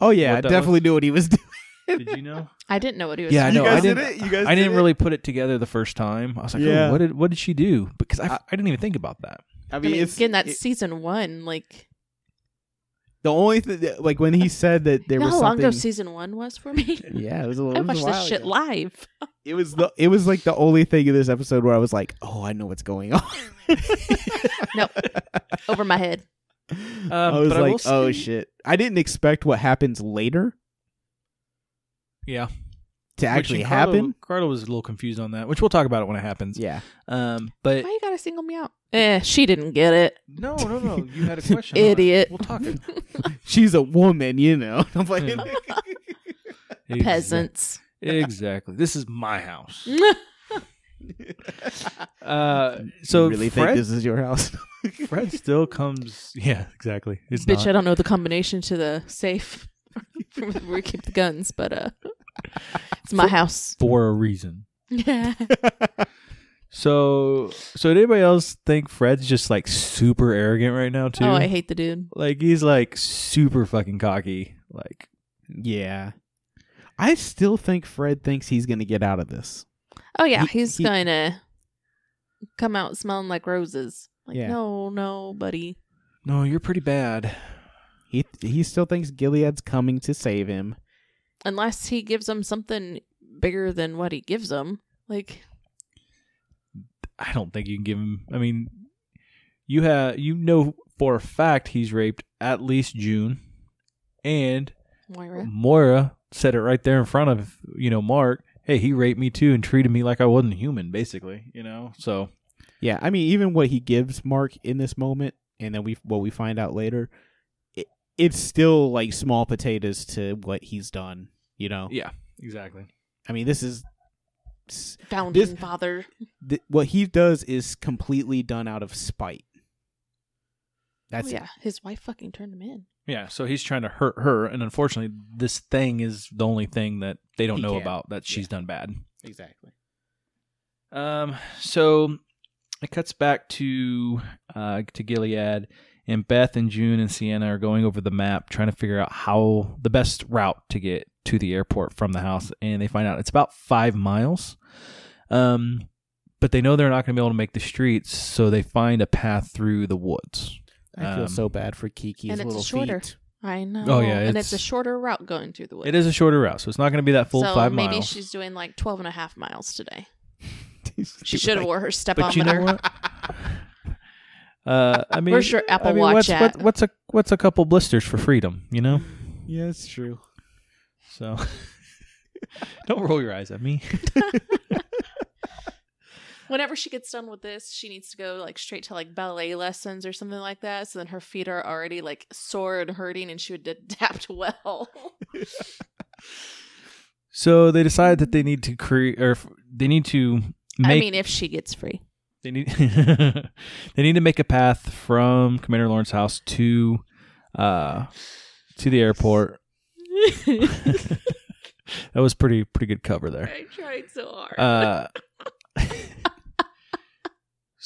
[SPEAKER 3] Oh yeah,
[SPEAKER 1] What
[SPEAKER 3] I
[SPEAKER 1] that
[SPEAKER 3] definitely knew what he was (laughs) doing.
[SPEAKER 1] Did you know? (laughs)
[SPEAKER 2] I didn't know what he was
[SPEAKER 1] Yeah, I
[SPEAKER 2] doing.
[SPEAKER 1] know.
[SPEAKER 3] You
[SPEAKER 1] I
[SPEAKER 3] guys did
[SPEAKER 1] didn't.
[SPEAKER 3] it? You guys
[SPEAKER 1] I
[SPEAKER 3] did
[SPEAKER 1] didn't
[SPEAKER 3] it?
[SPEAKER 1] really put it together the first time. I was like,
[SPEAKER 3] Yeah.
[SPEAKER 1] oh, what did what did she do? Because I,
[SPEAKER 3] I-
[SPEAKER 1] I didn't even think about that.
[SPEAKER 3] I
[SPEAKER 2] I
[SPEAKER 3] mean,
[SPEAKER 2] mean,
[SPEAKER 3] it's
[SPEAKER 2] again, that's
[SPEAKER 3] it-
[SPEAKER 2] season one. Like,
[SPEAKER 3] the only thing. That, like when he (laughs) said that there
[SPEAKER 2] you know
[SPEAKER 3] was
[SPEAKER 2] how long
[SPEAKER 3] something.
[SPEAKER 2] ago season one was for me?
[SPEAKER 3] yeah, it was a little.
[SPEAKER 2] I
[SPEAKER 3] it was a
[SPEAKER 2] watched
[SPEAKER 3] while
[SPEAKER 2] this shit
[SPEAKER 3] ago.
[SPEAKER 2] live.
[SPEAKER 3] It was the. It was like the only thing in this episode where I was like, "Oh, I know what's going on."
[SPEAKER 2] Nope. Over my head.
[SPEAKER 3] I
[SPEAKER 1] Um,
[SPEAKER 3] was
[SPEAKER 1] but I will
[SPEAKER 3] like, "Oh
[SPEAKER 1] say-
[SPEAKER 3] shit!" I didn't expect what happens later
[SPEAKER 1] Yeah,
[SPEAKER 3] to
[SPEAKER 1] Which
[SPEAKER 3] actually
[SPEAKER 1] Carlo-
[SPEAKER 3] happen.
[SPEAKER 1] Carlo was a little confused on that, which we'll talk about it when it happens.
[SPEAKER 3] Yeah,
[SPEAKER 1] Um, but
[SPEAKER 2] Why you gotta single me out? Eh, she didn't get it.
[SPEAKER 1] no, no, no. You had a (laughs) question. on it.
[SPEAKER 2] Idiot.
[SPEAKER 1] We'll talk. (laughs)
[SPEAKER 3] she's a woman, you know. (laughs) I'm like,
[SPEAKER 1] Yeah.
[SPEAKER 2] Peasants.
[SPEAKER 1] Exactly. This is my house. Uh, (laughs) so
[SPEAKER 3] you really
[SPEAKER 1] Fred,
[SPEAKER 3] think this is your house? (laughs)
[SPEAKER 1] Fred still comes. Yeah, exactly. It's
[SPEAKER 2] Bitch,
[SPEAKER 1] not.
[SPEAKER 2] I don't know the combination to the safe (laughs) where we keep the guns, but uh, it's my house.
[SPEAKER 1] for a reason.
[SPEAKER 2] Yeah.
[SPEAKER 1] So, so did anybody else think Fred's just like super arrogant right now too?
[SPEAKER 2] Oh, I hate the dude.
[SPEAKER 1] like he's like super fucking cocky. Like
[SPEAKER 3] yeah, I still think Fred thinks he's gonna get out of this.
[SPEAKER 2] Oh yeah,
[SPEAKER 3] He-
[SPEAKER 2] he's
[SPEAKER 3] he-
[SPEAKER 2] gonna come out smelling like roses. Like
[SPEAKER 3] Yeah.
[SPEAKER 2] no, no, buddy.
[SPEAKER 1] no, you're pretty bad.
[SPEAKER 3] He he still thinks Gilead's coming to save him.
[SPEAKER 2] Unless he gives him something bigger than what he gives him. Like
[SPEAKER 1] I don't think you can give him. I mean, you have you know for a fact he's raped at least June, and
[SPEAKER 2] Moira.
[SPEAKER 1] Moira said it right there in front of you know Mark. Hey, he raped me too and treated me like I wasn't human, basically. You know, so
[SPEAKER 3] Yeah, I mean, even what he gives Mark in this moment, and then we what we find out later, it, it's still like small potatoes to what he's done. You know,
[SPEAKER 1] yeah, exactly.
[SPEAKER 3] I mean, this is s-
[SPEAKER 2] Founding
[SPEAKER 3] This-
[SPEAKER 2] father.
[SPEAKER 3] th- what he does is completely done out of spite. That's
[SPEAKER 2] oh, yeah, his wife fucking turned him in.
[SPEAKER 1] Yeah, so he's trying to hurt her, and unfortunately, this thing is the only thing that they don't
[SPEAKER 3] He
[SPEAKER 1] know
[SPEAKER 3] can't.
[SPEAKER 1] about that she's done bad.
[SPEAKER 3] Exactly.
[SPEAKER 1] Um, so it cuts back to uh, to Gilead, and Beth and June and Sienna are going over the map, trying to figure out how the best route to get to the airport from the house, and they find out it's about five miles. Um, but they know they're not going to be able to make the streets, so they find a path through the woods.
[SPEAKER 3] I feel
[SPEAKER 1] Um,
[SPEAKER 3] so bad for Kiki's
[SPEAKER 2] and it's
[SPEAKER 3] little
[SPEAKER 2] shorter.
[SPEAKER 3] feet.
[SPEAKER 2] I know.
[SPEAKER 1] Oh, yeah,
[SPEAKER 2] and it's a shorter route going through the woods.
[SPEAKER 1] It is a shorter route, so it's not going to be that full
[SPEAKER 2] so
[SPEAKER 1] five
[SPEAKER 2] maybe
[SPEAKER 1] miles.
[SPEAKER 2] Maybe she's doing like 12 and a half miles today. (laughs) She
[SPEAKER 3] She
[SPEAKER 2] should have
[SPEAKER 3] like,
[SPEAKER 2] wore her step
[SPEAKER 1] but you know what? (laughs) Uh, I mean,
[SPEAKER 2] Where's your Apple
[SPEAKER 1] I mean,
[SPEAKER 2] Watch
[SPEAKER 1] what's,
[SPEAKER 2] at?
[SPEAKER 1] what- what's a what's a couple blisters for freedom? You know, (sighs)
[SPEAKER 3] Yeah, it's true.
[SPEAKER 1] so (laughs) don't roll your eyes at me.
[SPEAKER 2] Whenever she gets done with this, she needs to go like straight to like ballet lessons or something like that. So then her feet are already like sore and hurting, and she would adapt (laughs) well. (laughs)
[SPEAKER 1] So they decide that they need to create, or f- they need to make.
[SPEAKER 2] I mean, if she gets free.
[SPEAKER 1] they need (laughs) they need to make a path from Commander Lawrence's house to uh to the airport. that was pretty pretty good cover there.
[SPEAKER 2] I tried so hard.
[SPEAKER 1] Uh,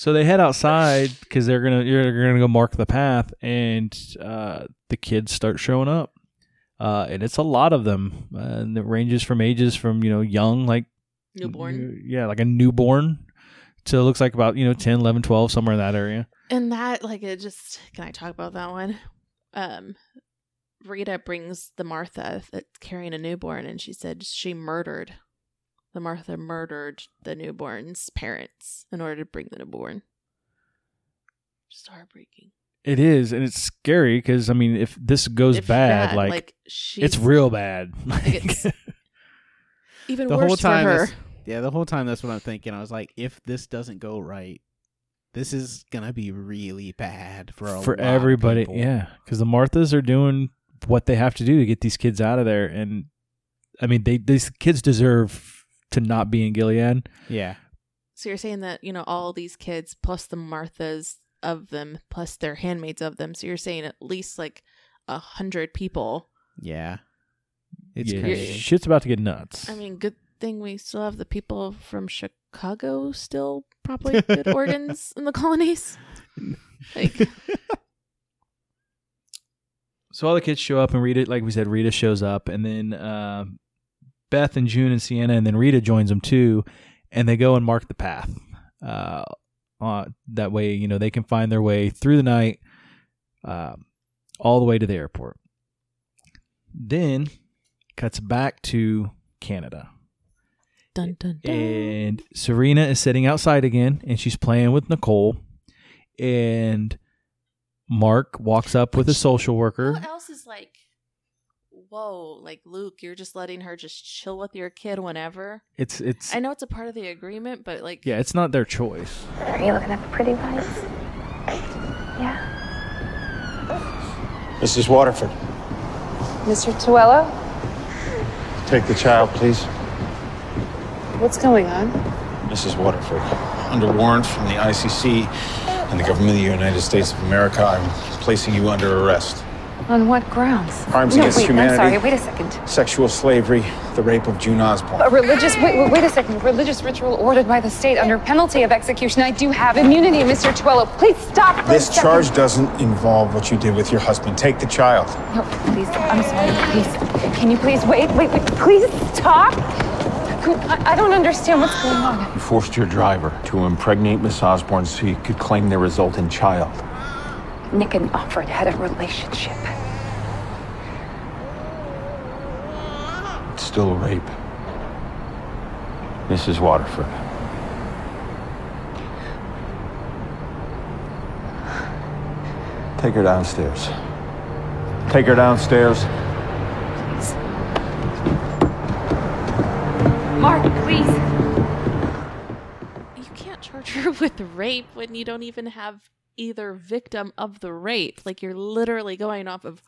[SPEAKER 1] so they head outside because they're gonna you're gonna go mark the path, and uh, the kids start showing up, uh, and it's a lot of them, uh, and it ranges from ages from you know young like
[SPEAKER 2] Newborn.
[SPEAKER 1] yeah, like a newborn, to it looks like about you know 10, 11, 12, somewhere in that area.
[SPEAKER 2] And that, like, it just, can I talk about that one? Um, Rita brings the Martha that's carrying a newborn, and she said she murdered, the Martha murdered the newborn's parents in order to bring the newborn. Just heartbreaking.
[SPEAKER 1] It is, and it's scary because I mean, if this goes
[SPEAKER 2] If
[SPEAKER 1] bad,
[SPEAKER 2] that,
[SPEAKER 1] like,
[SPEAKER 2] she's
[SPEAKER 1] it's real bad. (laughs)
[SPEAKER 2] it's- (laughs) even
[SPEAKER 3] The
[SPEAKER 2] worse
[SPEAKER 3] whole time,
[SPEAKER 2] for her.
[SPEAKER 3] this- yeah, the whole time that's what I'm thinking. I was like, if this doesn't go right, this is gonna be really bad for a
[SPEAKER 1] for
[SPEAKER 3] lot
[SPEAKER 1] everybody.
[SPEAKER 3] people.
[SPEAKER 1] Yeah, because the Marthas are doing what they have to do to get these kids out of there, and I mean, they these kids deserve to not be in Gilead.
[SPEAKER 3] yeah.
[SPEAKER 2] So you're saying that, you know, all these kids plus the Marthas of them plus their handmaids of them. So you're saying at least like a hundred people.
[SPEAKER 3] Yeah. It's
[SPEAKER 1] yeah,
[SPEAKER 3] crazy.
[SPEAKER 1] shit's about to get nuts.
[SPEAKER 2] I mean, good thing we still have the people from Chicago still probably good (laughs) organs in the colonies. Like (laughs)
[SPEAKER 1] so all the kids show up and Rita, like we said, Rita shows up, and then uh, Beth and June and Sienna, and then Rita joins them too, and they go and mark the path. Uh, uh, that way, you know, they can find their way through the night, uh, all the way to the airport. Then cuts back to Canada.
[SPEAKER 2] dun dun dun.
[SPEAKER 1] and Serena is sitting outside again, and she's playing with Nicole. And Mark walks up with a social worker.
[SPEAKER 2] Who else is like, whoa, like Luke, you're just letting her just chill with your kid whenever.
[SPEAKER 1] It's it's
[SPEAKER 2] I know it's a part of the agreement, but like,
[SPEAKER 1] yeah, it's not their choice.
[SPEAKER 5] Are you looking at the pretty lights? Yeah.
[SPEAKER 7] Mrs. Waterford,
[SPEAKER 4] Mr. Tuello,
[SPEAKER 7] take the child, please.
[SPEAKER 4] what's going on?
[SPEAKER 7] Mrs. Waterford, under warrant from the ICC and the government of the United States of America, I'm placing you under arrest.
[SPEAKER 4] On what grounds?
[SPEAKER 7] Crimes
[SPEAKER 4] no,
[SPEAKER 7] against
[SPEAKER 4] wait,
[SPEAKER 7] humanity.
[SPEAKER 4] I'm sorry. Wait a second.
[SPEAKER 7] Sexual slavery, the rape of June Osborne.
[SPEAKER 4] A religious wait, wait, wait a second. Religious ritual ordered by the state under penalty of execution. I do have immunity, Mr. Tuello. Please stop. for a
[SPEAKER 7] This
[SPEAKER 4] second.
[SPEAKER 7] charge doesn't involve what you did with your husband. Take the child.
[SPEAKER 4] No, please. I'm sorry. Please. Can you please wait? Wait, wait. Please stop. I, I don't understand what's going on.
[SPEAKER 8] You forced your driver to impregnate Miss Osborne so you could claim the resultant child.
[SPEAKER 4] Nick and Offred had a relationship.
[SPEAKER 8] It's still a rape. Mrs. Waterford. Take her downstairs. Take her downstairs.
[SPEAKER 4] Mark, please.
[SPEAKER 2] you can't charge her (laughs) with rape when you don't even have either victim of the rape. Like you're literally going off of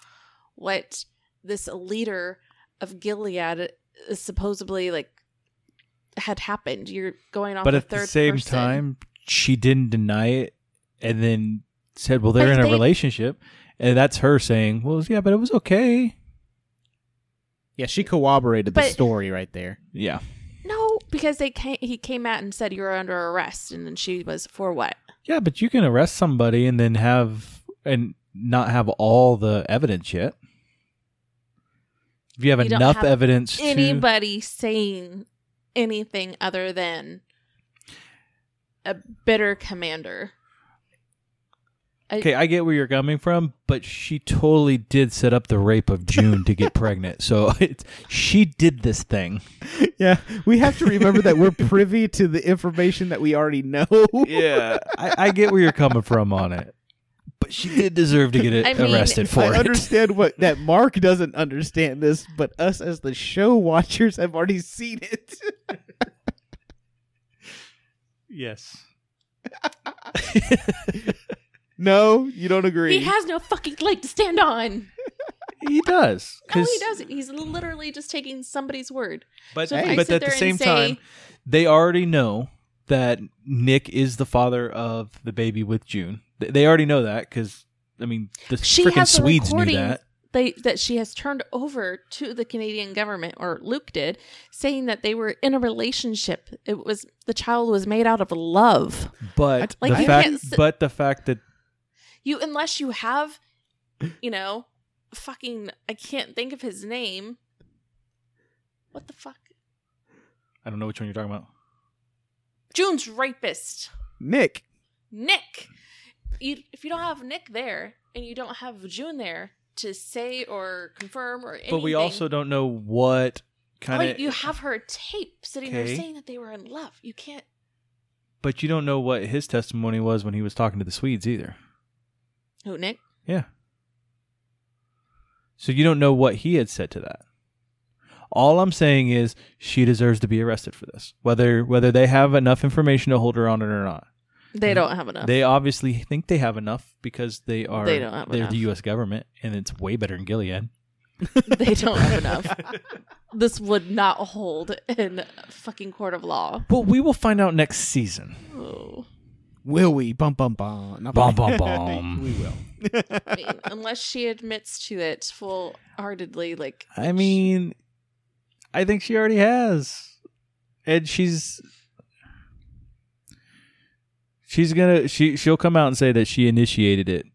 [SPEAKER 2] what this leader of Gilead is supposedly like had happened. You're going off
[SPEAKER 1] But
[SPEAKER 2] a
[SPEAKER 1] at the same
[SPEAKER 2] person.
[SPEAKER 1] time, she didn't deny it, and then said, "Well, they're
[SPEAKER 2] But
[SPEAKER 1] in a
[SPEAKER 2] they-
[SPEAKER 1] relationship." and that's her saying, "Well, yeah, but it was okay."
[SPEAKER 3] Yeah, she corroborated the
[SPEAKER 2] But-
[SPEAKER 3] story right there.
[SPEAKER 1] Yeah,
[SPEAKER 2] No, because they came, he came out and said you were under arrest, and then she was for what?
[SPEAKER 1] Yeah, but you can arrest somebody and then have and not have all the evidence yet. If you have
[SPEAKER 2] You
[SPEAKER 1] enough
[SPEAKER 2] have
[SPEAKER 1] evidence to
[SPEAKER 2] Anybody saying anything other than a bitter commander? I-
[SPEAKER 1] Okay, I get where you're coming from, but she totally did set up the rape of June to get (laughs) pregnant. So it's, she did this thing.
[SPEAKER 3] Yeah, we have to remember that we're privy to the information that we already know.
[SPEAKER 1] Yeah, I, I get where you're coming from on it, but she did deserve to get it
[SPEAKER 2] I mean,
[SPEAKER 1] arrested for
[SPEAKER 3] I
[SPEAKER 1] it.
[SPEAKER 3] I understand what that Mark doesn't understand this, but us as the show watchers have already seen it.
[SPEAKER 1] Yes. (laughs) (laughs)
[SPEAKER 3] no, you don't agree.
[SPEAKER 2] He has no fucking leg to stand on. (laughs)
[SPEAKER 1] He does. (laughs)
[SPEAKER 2] No,
[SPEAKER 1] 'cause-
[SPEAKER 2] he doesn't. He's literally just taking somebody's word.
[SPEAKER 1] But,
[SPEAKER 2] So if
[SPEAKER 3] I
[SPEAKER 1] but at the same
[SPEAKER 2] say-
[SPEAKER 1] time, they already know that Nick is the father of the baby with June. They- They already know that because, I mean, the freaking Swedes knew that.
[SPEAKER 2] they that she has turned over to the Canadian government, or Luke did, saying that they were in a relationship. It was the child was made out of love.
[SPEAKER 1] But
[SPEAKER 2] Like,
[SPEAKER 1] the fact,
[SPEAKER 2] can't s-
[SPEAKER 1] but the fact that
[SPEAKER 2] You unless you have, you know, fucking I can't think of his name. What the fuck?
[SPEAKER 1] I don't know which one you're talking about.
[SPEAKER 2] June's rapist.
[SPEAKER 3] Nick.
[SPEAKER 2] Nick. You, if you don't have Nick there and you don't have June there to say or confirm or anything,
[SPEAKER 1] But we also don't know what kind of.
[SPEAKER 2] Oh, you have her tape sitting there saying that they were in love. You can't.
[SPEAKER 1] but you don't know what his testimony was when he was talking to the Swedes either.
[SPEAKER 2] Who Nick?
[SPEAKER 1] Yeah. So you don't know what he had said to that. All I'm saying is she deserves to be arrested for this. Whether whether they have enough information to hold her on it or not.
[SPEAKER 2] They don't have enough.
[SPEAKER 1] They obviously think they have enough because they are
[SPEAKER 2] They don't have
[SPEAKER 1] they're
[SPEAKER 2] enough.
[SPEAKER 1] the US government and it's way better than Gilead. (laughs)
[SPEAKER 2] they don't have enough. (laughs) this would not hold in fucking court of law.
[SPEAKER 1] But we will find out next season.
[SPEAKER 2] Oh.
[SPEAKER 3] Will we? Bum bum bum. Not
[SPEAKER 1] Bum, bum, bum. (laughs)
[SPEAKER 3] we will.
[SPEAKER 2] I mean, unless she admits to it full heartedly, like
[SPEAKER 1] I mean I think she already has. And she's she's gonna she she'll come out and say that she initiated it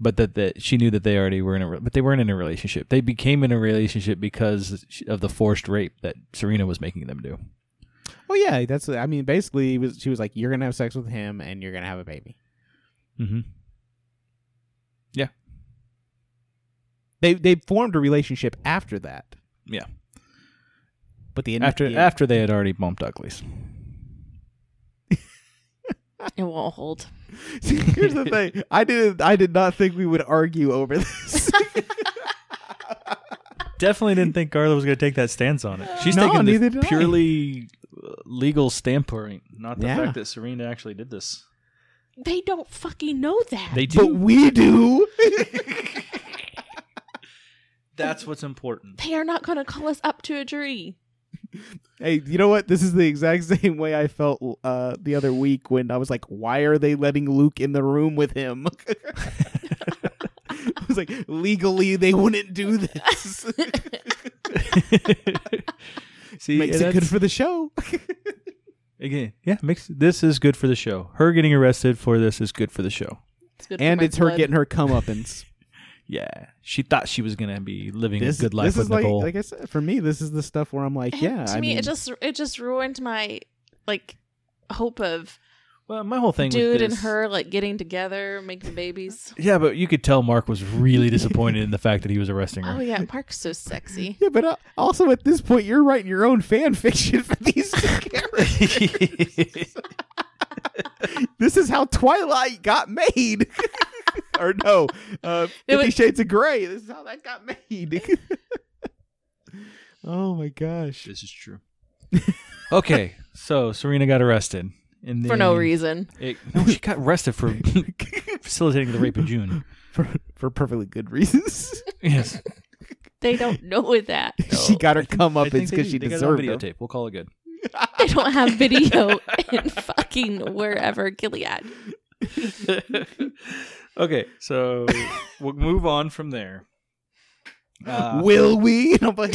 [SPEAKER 1] but that, that she knew that they already were in a but they weren't in a relationship they became in a relationship because of the forced rape that serena was making them do
[SPEAKER 3] Oh yeah, that's. I mean, basically, he was, she was like, "You're gonna have sex with him, and you're gonna have a baby."
[SPEAKER 1] mm-hmm. Yeah.
[SPEAKER 3] They they formed a relationship after that.
[SPEAKER 1] Yeah.
[SPEAKER 3] But the
[SPEAKER 1] after
[SPEAKER 3] the-
[SPEAKER 1] after they had (laughs) already bumped uglies
[SPEAKER 2] it won't hold.
[SPEAKER 3] See, here's the (laughs) thing. I didn't. I did not think we would argue over this.
[SPEAKER 1] definitely didn't think carla was going to take that stance on it she's
[SPEAKER 3] No,
[SPEAKER 1] taking
[SPEAKER 3] neither
[SPEAKER 1] the
[SPEAKER 3] did I.
[SPEAKER 1] purely legal standpoint not the
[SPEAKER 3] Yeah.
[SPEAKER 1] fact that serena actually did this
[SPEAKER 2] They don't fucking know that.
[SPEAKER 1] they
[SPEAKER 3] but
[SPEAKER 1] do
[SPEAKER 3] we do. (laughs)
[SPEAKER 1] that's what's important
[SPEAKER 2] They are not going to call us up to a jury.
[SPEAKER 3] hey, you know what? This is the exact (laughs) same way I felt uh, the other week when I was like, "Why are they letting Luke in the room with him?" (laughs) I was like, legally, they wouldn't do this.
[SPEAKER 1] See,
[SPEAKER 3] Makes it good for the show. (laughs)
[SPEAKER 1] again. Yeah, makes this is good for the show. Her getting arrested for this is good for the show.
[SPEAKER 2] It's good
[SPEAKER 3] and
[SPEAKER 2] my
[SPEAKER 3] it's her getting her comeuppance. (laughs)
[SPEAKER 1] Yeah, she thought she was gonna be living
[SPEAKER 3] this
[SPEAKER 1] a good life
[SPEAKER 3] this
[SPEAKER 1] with
[SPEAKER 3] is like,
[SPEAKER 1] Nicole.
[SPEAKER 3] like I said, for me, this is the stuff where I'm like,
[SPEAKER 2] And
[SPEAKER 3] yeah.
[SPEAKER 2] to
[SPEAKER 3] I
[SPEAKER 2] me,
[SPEAKER 3] mean,
[SPEAKER 2] it just it just ruined my like hope of
[SPEAKER 1] well, my whole thing, with
[SPEAKER 2] dude and her like getting together, making babies.
[SPEAKER 1] Yeah, but you could tell Mark was really disappointed in the fact that he was arresting her.
[SPEAKER 2] Oh yeah, Mark's so sexy.
[SPEAKER 3] yeah, but uh, also at this point, you're writing your own fan (laughs) fiction for these (laughs) characters. (laughs) this is how Twilight got made. or no, uh,
[SPEAKER 2] It
[SPEAKER 3] Fifty
[SPEAKER 2] was-
[SPEAKER 3] Shades of Grey. This is how that got made. oh my gosh.
[SPEAKER 1] this is true. okay, so Serena got arrested and
[SPEAKER 2] For no reason.
[SPEAKER 1] It, no, she got arrested for (laughs) facilitating the rape of June.
[SPEAKER 3] For, for perfectly good reasons.
[SPEAKER 1] Yes, (laughs)
[SPEAKER 2] They don't know that. (laughs)
[SPEAKER 3] she got her
[SPEAKER 1] I think-
[SPEAKER 3] come up
[SPEAKER 1] think they
[SPEAKER 3] because she
[SPEAKER 1] They got it on
[SPEAKER 3] deserved it.
[SPEAKER 1] videotape. We'll call it good.
[SPEAKER 2] They don't have video in fucking wherever Gilead.
[SPEAKER 1] Okay, so we'll move on from there. Uh,
[SPEAKER 3] Will we? And I'm like,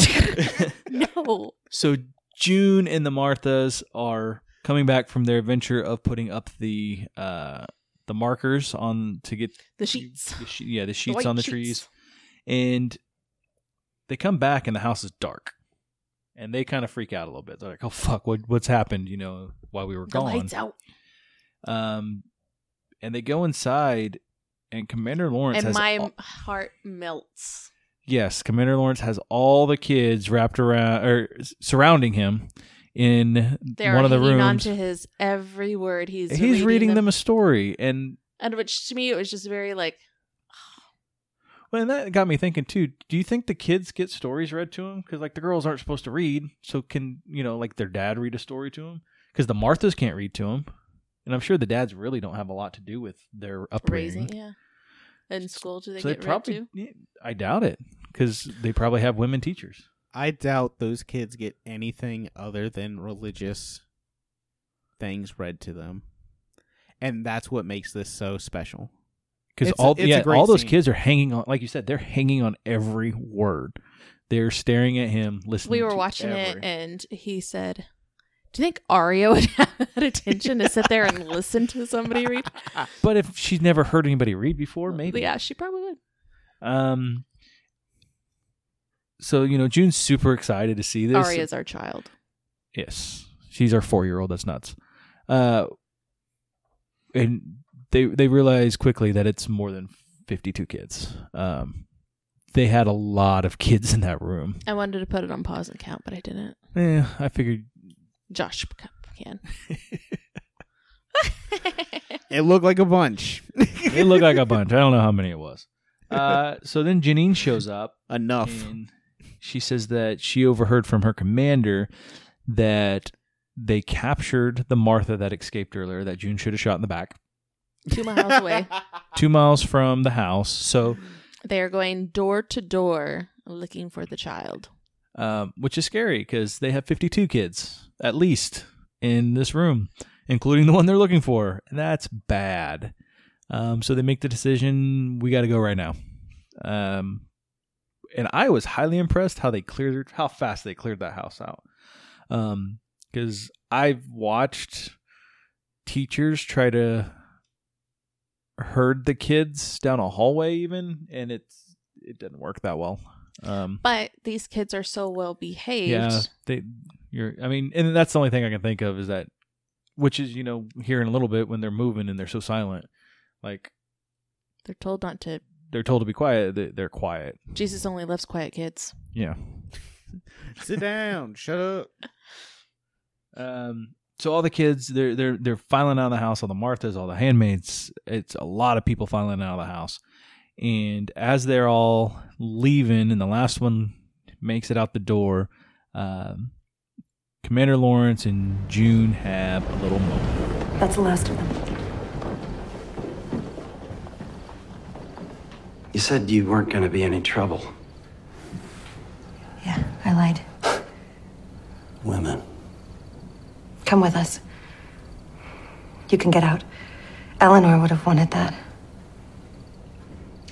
[SPEAKER 2] No.
[SPEAKER 1] so June and the Marthas are coming back from their adventure of putting up the uh, the markers on to get
[SPEAKER 2] The sheets.
[SPEAKER 1] the she- yeah the sheets
[SPEAKER 2] white
[SPEAKER 1] on the
[SPEAKER 2] sheets.
[SPEAKER 1] trees, and they come back and the house is dark, and they kind of freak out a little bit. They're like, "Oh fuck, what what's happened?" You know, while we were
[SPEAKER 2] The
[SPEAKER 1] gone.
[SPEAKER 2] lights out.
[SPEAKER 1] Um, and they go inside, and Commander Lawrence
[SPEAKER 2] And my
[SPEAKER 1] all-
[SPEAKER 2] heart melts.
[SPEAKER 1] yes, Commander Lawrence has all the kids wrapped around or surrounding him in
[SPEAKER 2] They're
[SPEAKER 1] one of the
[SPEAKER 2] hanging on
[SPEAKER 1] rooms.
[SPEAKER 2] to his every word. He's
[SPEAKER 1] He's reading them a story, and
[SPEAKER 2] and which to me it was just very like (sighs)
[SPEAKER 1] well, and that got me thinking too. Do you think the kids get stories read to them? Because like the girls aren't supposed to read, so can you know like their dad read a story to them? Because the Marthas can't read to them, and I'm sure the dads really don't have a lot to do with their upbringing.
[SPEAKER 2] raising. Yeah. In school, do they
[SPEAKER 1] so they
[SPEAKER 2] get read
[SPEAKER 1] probably,
[SPEAKER 2] to?
[SPEAKER 1] I doubt it, because they probably have women teachers.
[SPEAKER 3] I doubt those kids get anything other than religious things read to them, and that's what makes this so special.
[SPEAKER 1] because all
[SPEAKER 3] a
[SPEAKER 1] yeah, all those
[SPEAKER 3] scene.
[SPEAKER 1] kids are hanging on. Like you said, they're hanging on every word. They're staring at him, listening.
[SPEAKER 2] We were
[SPEAKER 1] to
[SPEAKER 2] watching it, and he said, "Do you think Arya (laughs) would have that attention to sit there and (laughs) listen to somebody read?"
[SPEAKER 1] but if she's never heard anybody read before, maybe.
[SPEAKER 2] Yeah, she probably would.
[SPEAKER 1] Um. So you know, June's super excited to see this.
[SPEAKER 2] Arya's our child.
[SPEAKER 1] Yes, she's our four-year-old. That's nuts. Uh, and they they realize quickly that it's more than fifty-two kids. Um, they had a lot of kids in that room.
[SPEAKER 2] I wanted to put it on pause and count, but I didn't.
[SPEAKER 1] Yeah, I figured
[SPEAKER 2] Josh can. (laughs)
[SPEAKER 3] It looked like a bunch.
[SPEAKER 1] it looked like a bunch. I don't know how many it was. (laughs) Uh, so then Janine shows up
[SPEAKER 3] Enough.
[SPEAKER 1] and she says that she overheard from her commander that they captured the Martha that escaped earlier that June should have shot in the back,
[SPEAKER 2] Two miles away. (laughs)
[SPEAKER 1] two miles from the house. So,
[SPEAKER 2] They are going door to door looking for the child.
[SPEAKER 1] um, which is scary because they have 52 kids at least in this room, including the one they're looking for. And that's bad. Um, so they make the decision we got to go right now. Um, and I was highly impressed how they cleared, how fast they cleared that house out. Um, because I've watched teachers try to herd the kids down a hallway, even, and it's it didn't work that well. Um,
[SPEAKER 2] But these kids are so well behaved.
[SPEAKER 1] yeah, they, you're. I mean, and that's the only thing I can think of is that, which is you know here in a little bit when they're moving and they're so silent, like
[SPEAKER 2] They're told not to.
[SPEAKER 1] They're told to be quiet, they- they're quiet.
[SPEAKER 2] Jesus only loves quiet kids.
[SPEAKER 1] Yeah. (laughs)
[SPEAKER 3] Sit down. Shut up.
[SPEAKER 1] Um. So all the kids, they're they're they're filing out of the house. All the Marthas, all the handmaids. It's a lot of people filing out of the house. And as they're all leaving, and the last one makes it out the door, um, Commander Lawrence and June have a little moment.
[SPEAKER 9] That's the last of them.
[SPEAKER 6] You said you weren't going to be any trouble.
[SPEAKER 9] Yeah, I lied.
[SPEAKER 6] Women.
[SPEAKER 9] Come with us. You can get out. Eleanor would have wanted that.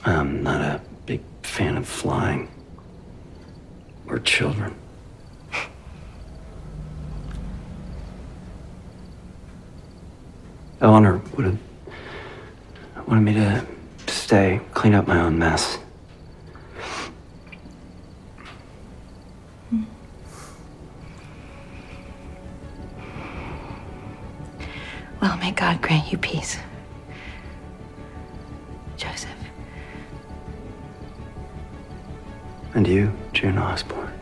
[SPEAKER 6] I'm not a big fan of flying. We're children. Eleanor would have wanted me to stay, clean up my own mess.
[SPEAKER 9] Well, may God grant you peace. Joseph.
[SPEAKER 6] And you, June Osborne.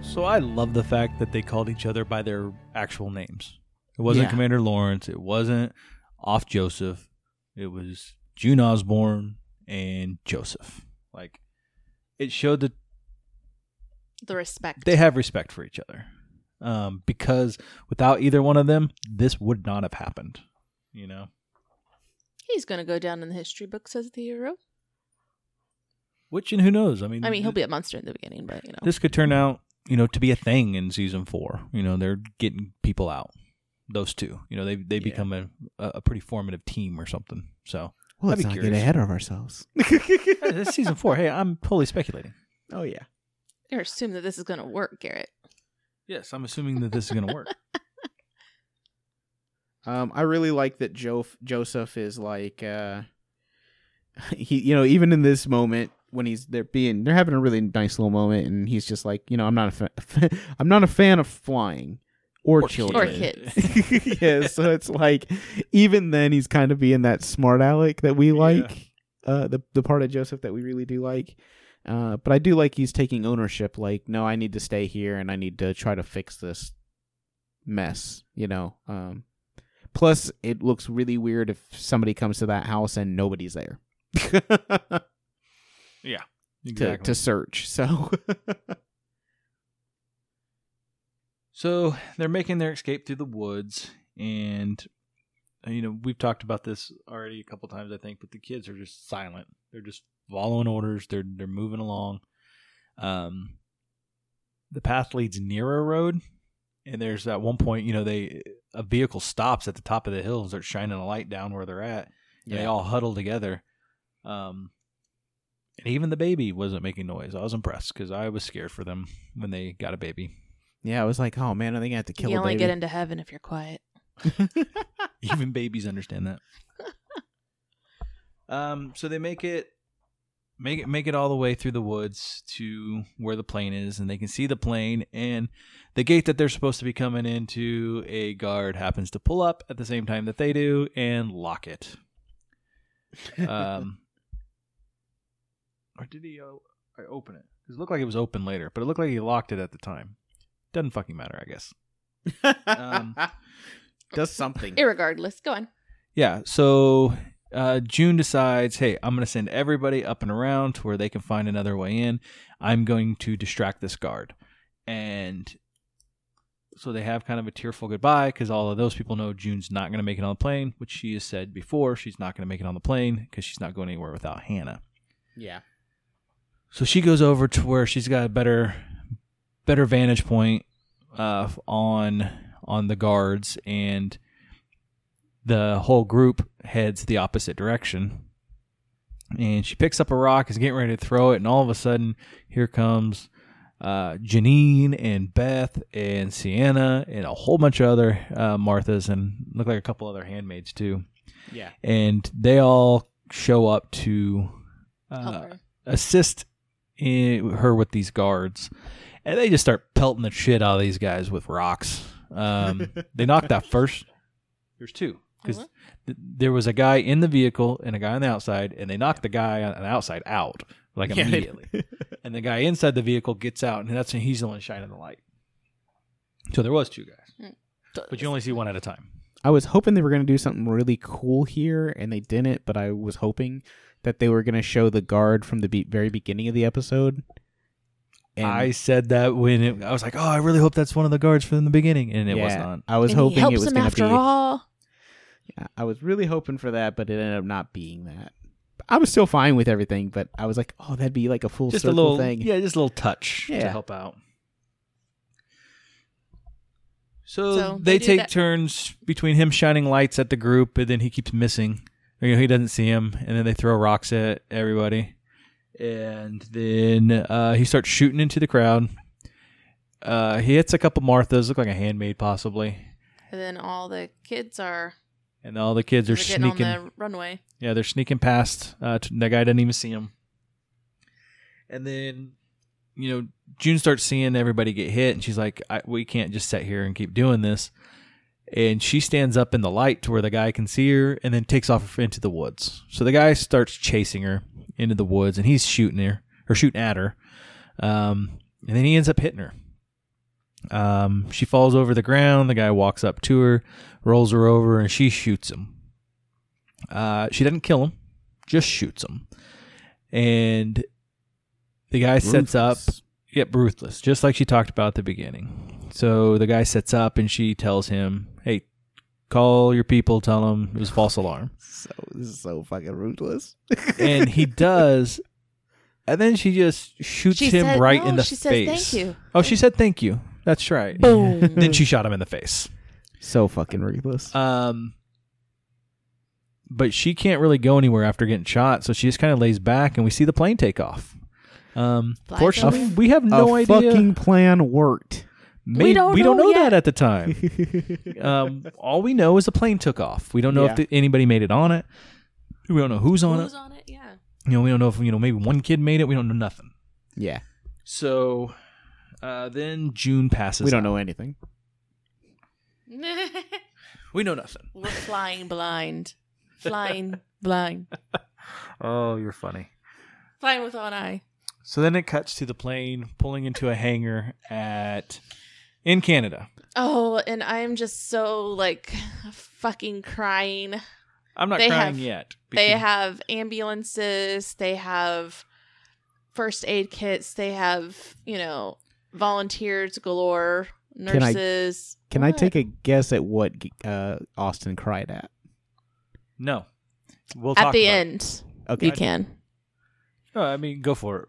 [SPEAKER 1] So I love the fact that they called each other by their actual names. It wasn't
[SPEAKER 3] Yeah.
[SPEAKER 1] Commander Lawrence. It wasn't off Joseph. It was June Osborne and Joseph. Like it showed that
[SPEAKER 2] The respect.
[SPEAKER 1] they have respect for each other. Um, because without either one of them, this would not have happened. You know,
[SPEAKER 2] He's going to go down in the history books as the hero.
[SPEAKER 1] which and who knows? I mean,
[SPEAKER 2] I mean, he'll be a monster in the beginning, but you know.
[SPEAKER 1] this could turn out, you know, to be a thing in season four. You know, they're getting people out. Those two, you know, they they
[SPEAKER 3] Yeah.
[SPEAKER 1] become a a pretty formative team or something. So
[SPEAKER 3] Well, let's not
[SPEAKER 1] curious.
[SPEAKER 3] get ahead of ourselves. (laughs)
[SPEAKER 1] Hey, That's season four. Hey, I'm totally speculating.
[SPEAKER 3] oh yeah.
[SPEAKER 2] Or assume that this is going to work, Garrett.
[SPEAKER 1] Yes, I'm assuming that this is going to work. (laughs)
[SPEAKER 3] Um, I really like that jo- Joseph is like, uh, (laughs) he, you know, even in this moment when he's they're being, they're having a really nice little moment, and he's just like, you know, I'm not a, fa- I'm not a fan of flying or,
[SPEAKER 1] Or
[SPEAKER 3] children,
[SPEAKER 2] Or kids. (laughs) (laughs)
[SPEAKER 3] yeah, so it's like, even then, he's kind of being that smart aleck that we like, uh, the the part of Joseph that we really do like. Uh, but I do like he's taking ownership. Like, no, I need to stay here and I need to try to fix this mess. You know. Um, plus, it looks really weird if somebody comes to that house and nobody's there (laughs)
[SPEAKER 1] yeah,
[SPEAKER 3] to to search. So,
[SPEAKER 1] So they're making their escape through the woods, and uh, you know we've talked about this already a couple times, I think. But the kids are just silent; they're just following orders. They're they're moving along. Um, the path leads near a road, and there's at one point, you know, they a vehicle stops at the top of the hill and starts shining a light down where they're at. And they all huddle together. Um, and even the baby wasn't making noise. I was impressed because I was scared for them when they got a baby.
[SPEAKER 3] Yeah, I was like, oh man, are they gonna have to kill
[SPEAKER 2] you
[SPEAKER 3] a
[SPEAKER 2] only
[SPEAKER 3] baby?
[SPEAKER 2] get into heaven if you're quiet. (laughs)
[SPEAKER 1] Even babies understand that. (laughs) um, so they make it, make it, make it all the way through the woods to where the plane is, and they can see the plane. And the gate that they're supposed to be coming into, a guard happens to pull up at the same time that they do and lock it. Um, (laughs) or did he o- I open it? it looked like it was open later, but it looked like he locked it at the time. Doesn't fucking matter, I guess. Um, (laughs)
[SPEAKER 3] Does something.
[SPEAKER 2] Irregardless, go on.
[SPEAKER 1] Yeah. So uh, June decides, hey, I'm going to send everybody up and around to where they can find another way in. I'm going to distract this guard. And so they have kind of a tearful goodbye because all of those people know June's not going to make it on the plane, which she has said before. She's not going to make it on the plane because she's not going anywhere without Hannah.
[SPEAKER 3] yeah.
[SPEAKER 1] So she goes over to where she's got a better better vantage point uh, on on the guards, and the whole group heads the opposite direction. And she picks up a rock, is getting ready to throw it, and all of a sudden, here comes uh, Janine and Beth and Sienna and a whole bunch of other uh, Marthas, and look like a couple other handmaids too.
[SPEAKER 3] Yeah.
[SPEAKER 1] And they all show up to uh, assist in, her with these guards, and they just start pelting the shit out of these guys with rocks. Um, (laughs) they knocked out first. There's two because
[SPEAKER 2] Mhm.
[SPEAKER 1] th- there was a guy in the vehicle and a guy on the outside, and they knocked the guy on the outside out like
[SPEAKER 3] Yeah,
[SPEAKER 1] immediately. (laughs) and the guy inside the vehicle gets out, and that's when he's the one shining the light. So there was two guys, but you only see one at a time.
[SPEAKER 3] I was hoping they were going to do something really cool here, and they didn't. But I was hoping that they were going to show the guard from the be- very beginning of the episode. And
[SPEAKER 1] I said that when it, I was like, "Oh, I really hope that's one of the guards from the beginning," and it was
[SPEAKER 3] yeah,
[SPEAKER 1] not.
[SPEAKER 3] I was
[SPEAKER 2] And he
[SPEAKER 3] hoping
[SPEAKER 2] helps
[SPEAKER 3] it was
[SPEAKER 2] him
[SPEAKER 3] going to
[SPEAKER 2] after
[SPEAKER 3] be.
[SPEAKER 2] all.
[SPEAKER 3] Yeah, I was really hoping for that, but it ended up not being that. I was still fine with everything, but I was like, "Oh, that'd be like a full
[SPEAKER 1] just a
[SPEAKER 3] circle
[SPEAKER 1] little
[SPEAKER 3] thing."
[SPEAKER 1] yeah just a little touch to
[SPEAKER 3] Yeah.
[SPEAKER 1] help out so,
[SPEAKER 2] So
[SPEAKER 1] they,
[SPEAKER 2] they do
[SPEAKER 1] take
[SPEAKER 2] that-
[SPEAKER 1] turns between him shining lights at the group and then he keeps missing or, you know he doesn't see him and then they throw rocks at everybody and then uh, he starts shooting into the crowd uh, he hits a couple marthas look like a handmaid possibly
[SPEAKER 2] And then all the kids are
[SPEAKER 1] and all the kids are
[SPEAKER 2] getting
[SPEAKER 1] sneaking
[SPEAKER 2] on the runway.
[SPEAKER 1] Yeah, they're sneaking past. Uh, t- that guy didn't even see him. And then, you know, June starts seeing everybody get hit, and she's like, I, "We can't just sit here and keep doing this." And she stands up in the light to where the guy can see her, and then takes off into the woods. So the guy starts chasing her into the woods, and he's shooting her or shooting at her. Um, and then he ends up hitting her. Um, she falls over the ground. The guy walks up to her, rolls her over, and she shoots him. Uh, she doesn't kill him, just shoots him. And the guy sets up, yep, ruthless, just like she talked about at the beginning. So the guy sets up and she tells him, hey, call your people, tell them it was a false alarm.
[SPEAKER 3] So this is so fucking ruthless.
[SPEAKER 1] And he (laughs) does. And then she just shoots
[SPEAKER 2] She
[SPEAKER 1] him
[SPEAKER 2] said-
[SPEAKER 1] right
[SPEAKER 2] no,
[SPEAKER 1] in the
[SPEAKER 2] she says,
[SPEAKER 1] face.
[SPEAKER 2] "Thank you."
[SPEAKER 1] Oh, she said thank you. That's right.
[SPEAKER 2] Boom. (laughs)
[SPEAKER 1] then she shot him in the face.
[SPEAKER 3] so fucking ruthless.
[SPEAKER 1] Um, but she can't really go anywhere after getting shot, so she just kind of lays back, and we see the plane take off. Um,
[SPEAKER 2] Flies
[SPEAKER 1] fortunately,
[SPEAKER 2] off.
[SPEAKER 1] we have no
[SPEAKER 3] a
[SPEAKER 1] idea.
[SPEAKER 3] fucking plan worked.
[SPEAKER 1] May-
[SPEAKER 2] We don't
[SPEAKER 1] we don't
[SPEAKER 2] know
[SPEAKER 1] know that at the time. (laughs) um, all we know is the plane took off. We don't know
[SPEAKER 3] Yeah.
[SPEAKER 1] if the, anybody made it on it. We don't know who's on
[SPEAKER 2] Who's
[SPEAKER 1] it.
[SPEAKER 2] on it? Yeah.
[SPEAKER 1] You know, we don't know if you know maybe one kid made it. We don't know nothing.
[SPEAKER 3] Yeah,
[SPEAKER 1] So uh, then June passes.
[SPEAKER 3] we don't
[SPEAKER 1] out.
[SPEAKER 3] know anything. (laughs)
[SPEAKER 1] We know nothing. (laughs)
[SPEAKER 2] We're flying blind. Flying blind.
[SPEAKER 1] Oh, you're funny.
[SPEAKER 2] Flying with one eye.
[SPEAKER 1] So then it cuts to the plane pulling into a hangar at in Canada.
[SPEAKER 2] Oh, and I'm just so like fucking crying.
[SPEAKER 1] I'm not
[SPEAKER 2] They
[SPEAKER 1] crying
[SPEAKER 2] have-
[SPEAKER 1] yet.
[SPEAKER 2] They have ambulances, they have first aid kits, they have, you know, volunteers galore,
[SPEAKER 3] Can I-
[SPEAKER 2] nurses.
[SPEAKER 3] Can I take a guess at what uh, Austin cried at?
[SPEAKER 1] no. We'll
[SPEAKER 2] at
[SPEAKER 1] talk
[SPEAKER 2] the
[SPEAKER 1] about it.
[SPEAKER 2] end?
[SPEAKER 3] Okay.
[SPEAKER 2] You can.
[SPEAKER 1] Oh, I mean, go for it.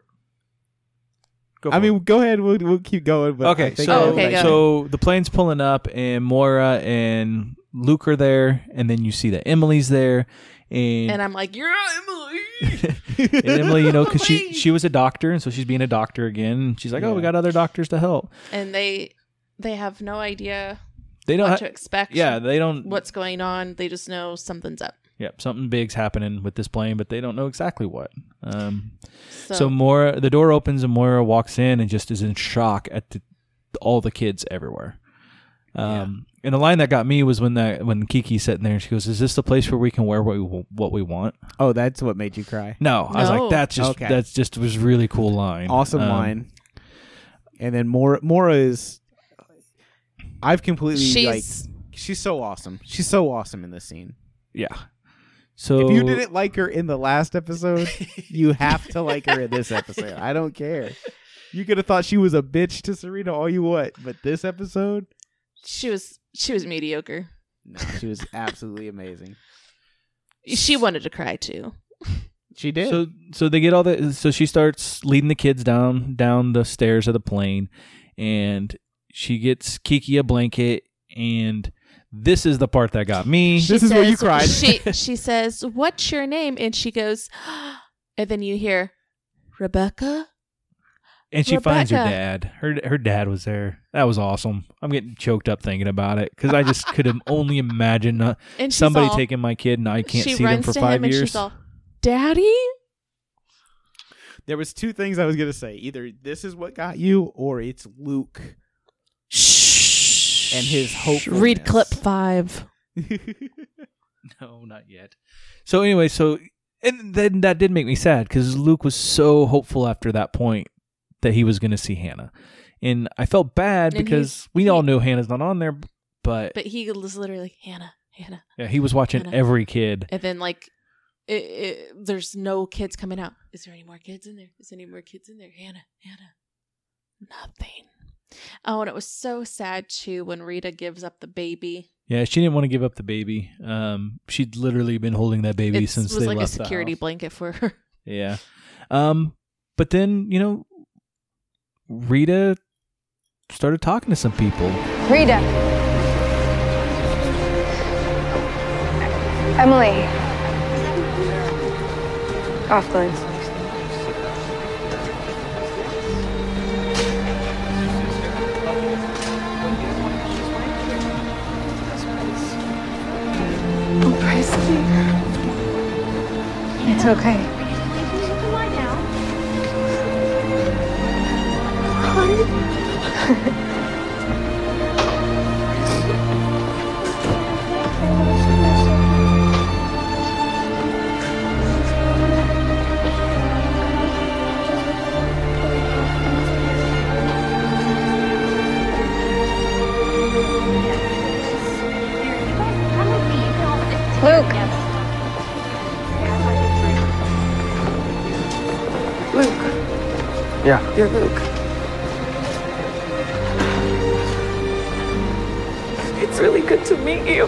[SPEAKER 1] Go
[SPEAKER 3] I
[SPEAKER 1] for
[SPEAKER 3] mean,
[SPEAKER 1] it.
[SPEAKER 3] go ahead. We'll, we'll keep going. But
[SPEAKER 1] okay. So,
[SPEAKER 2] Oh, okay, go
[SPEAKER 1] so the plane's pulling up, and Moira and Luke are there, and then you see that Emily's there, and,
[SPEAKER 2] And I'm like, You're Emily. (laughs)
[SPEAKER 1] and Emily, you know, because she (laughs) she was a doctor, and so she's being a doctor again. And she's like, "Oh, we got other doctors to help."
[SPEAKER 2] and they they have no idea
[SPEAKER 1] They don't.
[SPEAKER 2] what
[SPEAKER 1] Ha-
[SPEAKER 2] to expect.
[SPEAKER 1] yeah, they don't.
[SPEAKER 2] what's going on. They just know something's up.
[SPEAKER 1] Yep, something big's happening with this plane, but they don't know exactly what. Um,
[SPEAKER 2] So,
[SPEAKER 1] so, Moira, the door opens and Moira walks in and just is in shock at the, all the kids everywhere. Um, and the line that got me was when that when Kiki's sitting there and she goes, "Is this the place where we can wear what we what we want?"
[SPEAKER 3] oh, that's what made you cry.
[SPEAKER 1] No, I was like, "That's just
[SPEAKER 3] Okay.
[SPEAKER 1] that's just was really cool line,
[SPEAKER 3] Awesome
[SPEAKER 1] Um,
[SPEAKER 3] line. And then Moira, Moira is. I've completely
[SPEAKER 2] she's
[SPEAKER 3] like. She's so awesome. She's so awesome in this scene.
[SPEAKER 1] Yeah. So
[SPEAKER 3] If you didn't like her in the last episode, (laughs) you have to like her in this episode. I don't care. You could have thought she was a bitch to Serena all you want, but this episode,
[SPEAKER 2] she was she was mediocre.
[SPEAKER 3] no, she was absolutely amazing.
[SPEAKER 2] She wanted to cry too.
[SPEAKER 3] She did.
[SPEAKER 1] So so they get all the so she starts leading the kids down down the stairs of the plane and she gets Kiki a blanket and this is the part that got me.
[SPEAKER 3] This is where you cried.
[SPEAKER 2] She she says, "What's your name?" And she goes, (gasps) and then you hear, "Rebecca."
[SPEAKER 1] And she finds her dad. Her her dad was there. That was awesome. I'm getting choked up thinking about it because I just could have (laughs) only imagined uh,
[SPEAKER 2] And
[SPEAKER 1] somebody
[SPEAKER 2] all-
[SPEAKER 1] taking my kid and I can't see them for
[SPEAKER 2] to
[SPEAKER 1] five
[SPEAKER 2] him and
[SPEAKER 1] years.
[SPEAKER 2] she's all, "Daddy."
[SPEAKER 3] there was two things I was gonna say. Either this is what got you, or it's Luke
[SPEAKER 2] Shh.
[SPEAKER 3] And his hope.
[SPEAKER 2] Read clip five. (laughs)
[SPEAKER 1] No, not yet. So anyway, so and then that did make me sad because Luke was so hopeful after that point that he was going to see Hannah, and I felt bad
[SPEAKER 2] And
[SPEAKER 1] because
[SPEAKER 2] he's-
[SPEAKER 1] we all know Hannah's not on there, but,
[SPEAKER 2] But he was literally Hannah, Hannah,
[SPEAKER 1] yeah, he was watching
[SPEAKER 2] Hannah.
[SPEAKER 1] every kid.
[SPEAKER 2] and then like, it, it, there's no kids coming out. Is there any more kids in there? Is there any more kids in there? Hannah, Hannah, nothing. Oh, and it was so sad too when Rita gives up the baby.
[SPEAKER 1] Yeah, she didn't want to give up the baby. Um, she'd literally been holding that baby
[SPEAKER 2] It
[SPEAKER 1] since
[SPEAKER 2] was
[SPEAKER 1] they
[SPEAKER 2] like a
[SPEAKER 1] left the
[SPEAKER 2] security
[SPEAKER 1] house.
[SPEAKER 2] blanket for her. (laughs)
[SPEAKER 1] Yeah. Um, but then you know, Rita started talking to some people.
[SPEAKER 4] Rita. Emily. Off glance. It's okay. (laughs)
[SPEAKER 8] Yeah.
[SPEAKER 9] You're Luke. It's really good to meet you.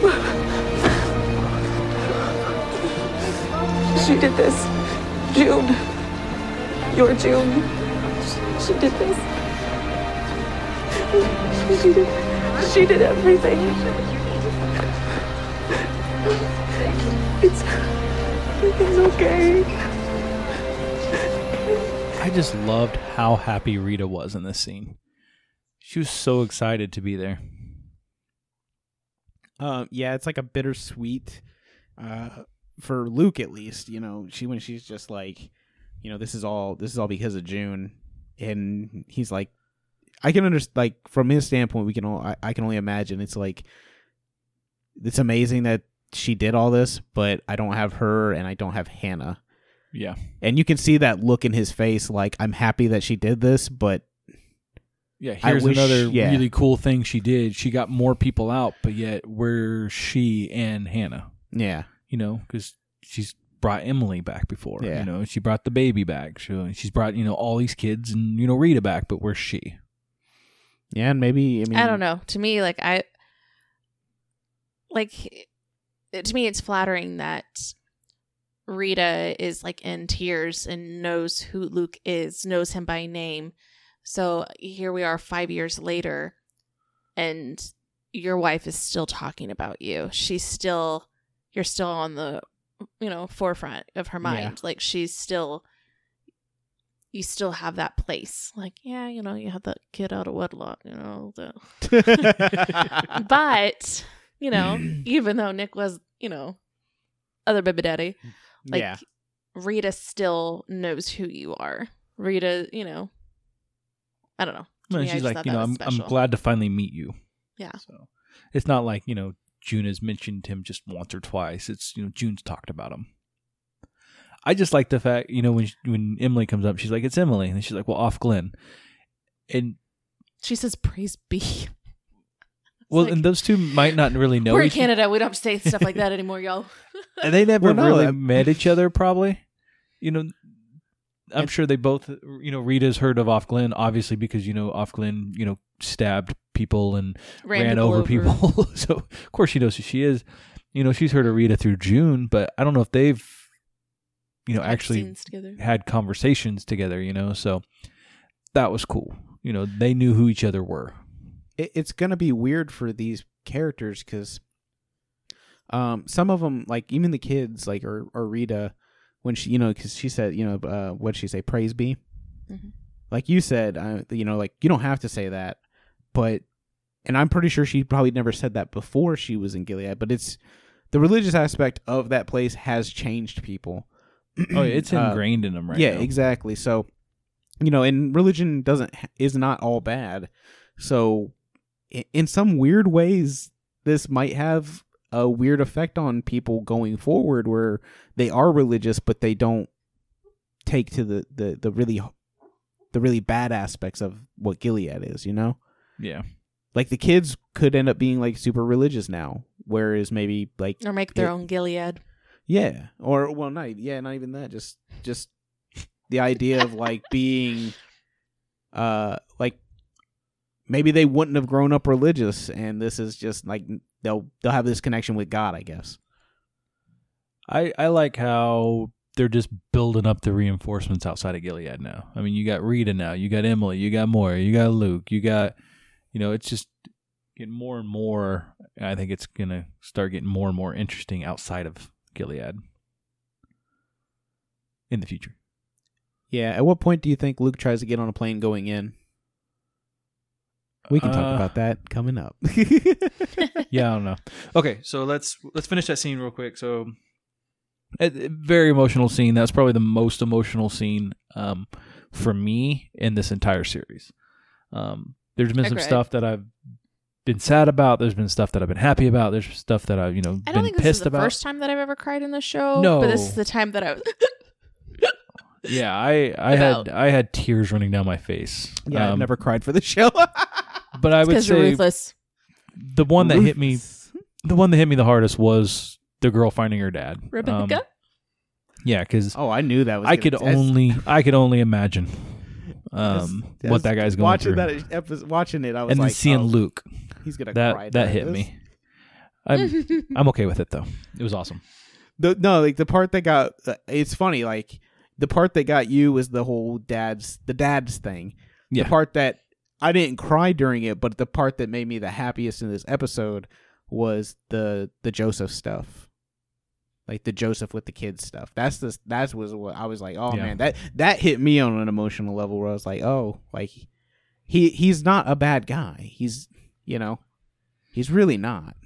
[SPEAKER 9] She did this. June. Your June. She did this. She did, she did everything. It's everything's okay.
[SPEAKER 1] Just loved how happy Rita was in this scene. She was so excited to be there.
[SPEAKER 3] Um, yeah, it's like a bittersweet, uh, for Luke at least. You know, she when she's just like, you know, this is all this is all because of June, and he's like, I can understand. Like from his standpoint, we can all I, I can only imagine. It's like, it's amazing that she did all this, but I don't have her and I don't have Hannah.
[SPEAKER 1] Yeah.
[SPEAKER 3] And you can see that look in his face, like I'm happy that she did this, but
[SPEAKER 1] Yeah, here's
[SPEAKER 3] wish-
[SPEAKER 1] another
[SPEAKER 3] yeah.
[SPEAKER 1] really cool thing she did. She got more people out, but yet where she and Hannah?
[SPEAKER 3] yeah,
[SPEAKER 1] You know, because she's brought Emily back before.
[SPEAKER 3] Yeah.
[SPEAKER 1] You know, she brought the baby back. She, she's brought you know all these kids and you know Rita back, but where's she?
[SPEAKER 3] yeah, and maybe I mean
[SPEAKER 2] I don't know. To me, like I like to me it's flattering that Rita is like in tears and knows who Luke is, knows him by name. So here we are 5 years later and your wife is still talking about you. She's still you're still on the you know forefront of her mind. Like she's still you still have that place. Like, yeah, you know, you had that kid out of wedlock, you know. The... (laughs) but, you know, even though Nick was, you know, other baby daddy, hmm. Like
[SPEAKER 3] yeah,
[SPEAKER 2] Rita still knows who you are. Rita, you know, I don't know. To me,
[SPEAKER 1] she's like, you know, I'm I'm glad to finally meet you.
[SPEAKER 2] Yeah.
[SPEAKER 1] So it's not like you know June has mentioned him just once or twice. It's you know June's talked about him. I just like the fact you know when when Emily comes up, she's like, "It's Emily," and she's like, "Well, Ofglen," and
[SPEAKER 2] She says, "Praise be."
[SPEAKER 1] Well,
[SPEAKER 2] like-
[SPEAKER 1] and those two might not really know
[SPEAKER 2] We're in Canada. We don't say stuff like that (laughs) anymore, y'all.
[SPEAKER 1] and they never
[SPEAKER 3] Well, no,
[SPEAKER 1] really
[SPEAKER 3] that-
[SPEAKER 1] met each other. Probably, you know. I'm sure they both, you know, Rita's heard of Ofglen, obviously because you know Ofglen, you know, stabbed people and
[SPEAKER 2] Ran
[SPEAKER 1] ran,
[SPEAKER 2] people
[SPEAKER 1] over,
[SPEAKER 2] over.
[SPEAKER 1] people. (laughs) so of course she knows who she is. You know, she's heard of Rita through June, but I don't know if they've, you know,
[SPEAKER 2] Had
[SPEAKER 1] actually had conversations together. You know, so that was cool. You know, they knew who each other were.
[SPEAKER 3] It, it's gonna be weird for these characters because um some of them like even the kids like or, or rita when she you know because she said you know uh what'd she say praise be
[SPEAKER 2] Mhm.
[SPEAKER 3] like you said uh, you know like you don't have to say that but and i'm pretty sure she probably never said that before she was in gilead but it's the religious aspect of that place has changed people
[SPEAKER 1] Oh, yeah, it's (clears throat)
[SPEAKER 3] Uh,
[SPEAKER 1] ingrained in them right
[SPEAKER 3] yeah
[SPEAKER 1] now.
[SPEAKER 3] exactly so you know and religion doesn't is not all bad so i- in some weird ways this might have a weird effect on people going forward where they are religious but they don't take to the the, the really the really bad aspects of what gilead is you know
[SPEAKER 1] Yeah.
[SPEAKER 3] like the kids could end up being like super religious now whereas maybe like
[SPEAKER 2] Or make their
[SPEAKER 3] it-
[SPEAKER 2] own Gilead.
[SPEAKER 3] yeah, or well, not yeah, not even that. Just just the idea of like being, uh, like maybe they wouldn't have grown up religious, and this is just like they'll they'll have this connection with God, I guess.
[SPEAKER 1] I I like how they're just building up the reinforcements outside of Gilead now. I mean, you got Rita now, you got Emily, you got Moira, you got Luke, you got, you know, it's just getting more and more. I think it's gonna start getting more and more interesting outside of Gilead in the future.
[SPEAKER 3] Yeah. At what point do you think Luke tries to get on a plane going in? We can talk
[SPEAKER 1] Uh,
[SPEAKER 3] about that coming up. (laughs) (laughs)
[SPEAKER 1] yeah, I don't know. Okay, so let's let's finish that scene real quick. So, a, a very emotional scene. That's probably the most emotional scene um, for me in this entire series. Um, there's been some
[SPEAKER 2] Agreed.
[SPEAKER 1] stuff that I've been sad about. There's been stuff that I've been happy about. There's stuff that I've you know
[SPEAKER 2] I
[SPEAKER 1] been
[SPEAKER 2] don't think this
[SPEAKER 1] pissed
[SPEAKER 2] is the
[SPEAKER 1] about.
[SPEAKER 2] first time that I've ever cried in the show.
[SPEAKER 1] No.
[SPEAKER 2] But this is the time that I was.
[SPEAKER 1] Yeah, I I (laughs)
[SPEAKER 2] About.
[SPEAKER 1] had I had tears running down my face.
[SPEAKER 3] yeah, I've
[SPEAKER 1] Um,
[SPEAKER 3] never cried for the show.
[SPEAKER 1] But I would say
[SPEAKER 2] ruthless.
[SPEAKER 1] the one that hit me the one that hit me the hardest was the girl finding her dad. Um,
[SPEAKER 2] Rebecca?
[SPEAKER 1] yeah, because
[SPEAKER 3] Oh, I knew that was.
[SPEAKER 1] I
[SPEAKER 3] gonna-
[SPEAKER 1] could
[SPEAKER 3] as-
[SPEAKER 1] only I could only imagine
[SPEAKER 3] as-
[SPEAKER 1] um,
[SPEAKER 3] as
[SPEAKER 1] what that guy's going
[SPEAKER 3] watching
[SPEAKER 1] through,
[SPEAKER 3] that episode, watching it. I was
[SPEAKER 1] and then seeing
[SPEAKER 3] oh,
[SPEAKER 1] Luke.
[SPEAKER 3] he's gonna
[SPEAKER 1] That
[SPEAKER 3] cry.
[SPEAKER 1] that hit
[SPEAKER 3] this.
[SPEAKER 1] me. I'm (laughs) I'm okay with it though. It was awesome.
[SPEAKER 3] the no like the part that got uh, it's funny like the part that got you was the whole dad's the dad's thing
[SPEAKER 1] Yeah.
[SPEAKER 3] the part that i didn't cry during it but the part that made me the happiest in this episode was the the joseph stuff like the Joseph with the kids stuff. That's the that was what I was like, oh
[SPEAKER 1] Yeah.
[SPEAKER 3] man, that that hit me on an emotional level where I was like, oh, like he he's not a bad guy. He's you know, he's really not.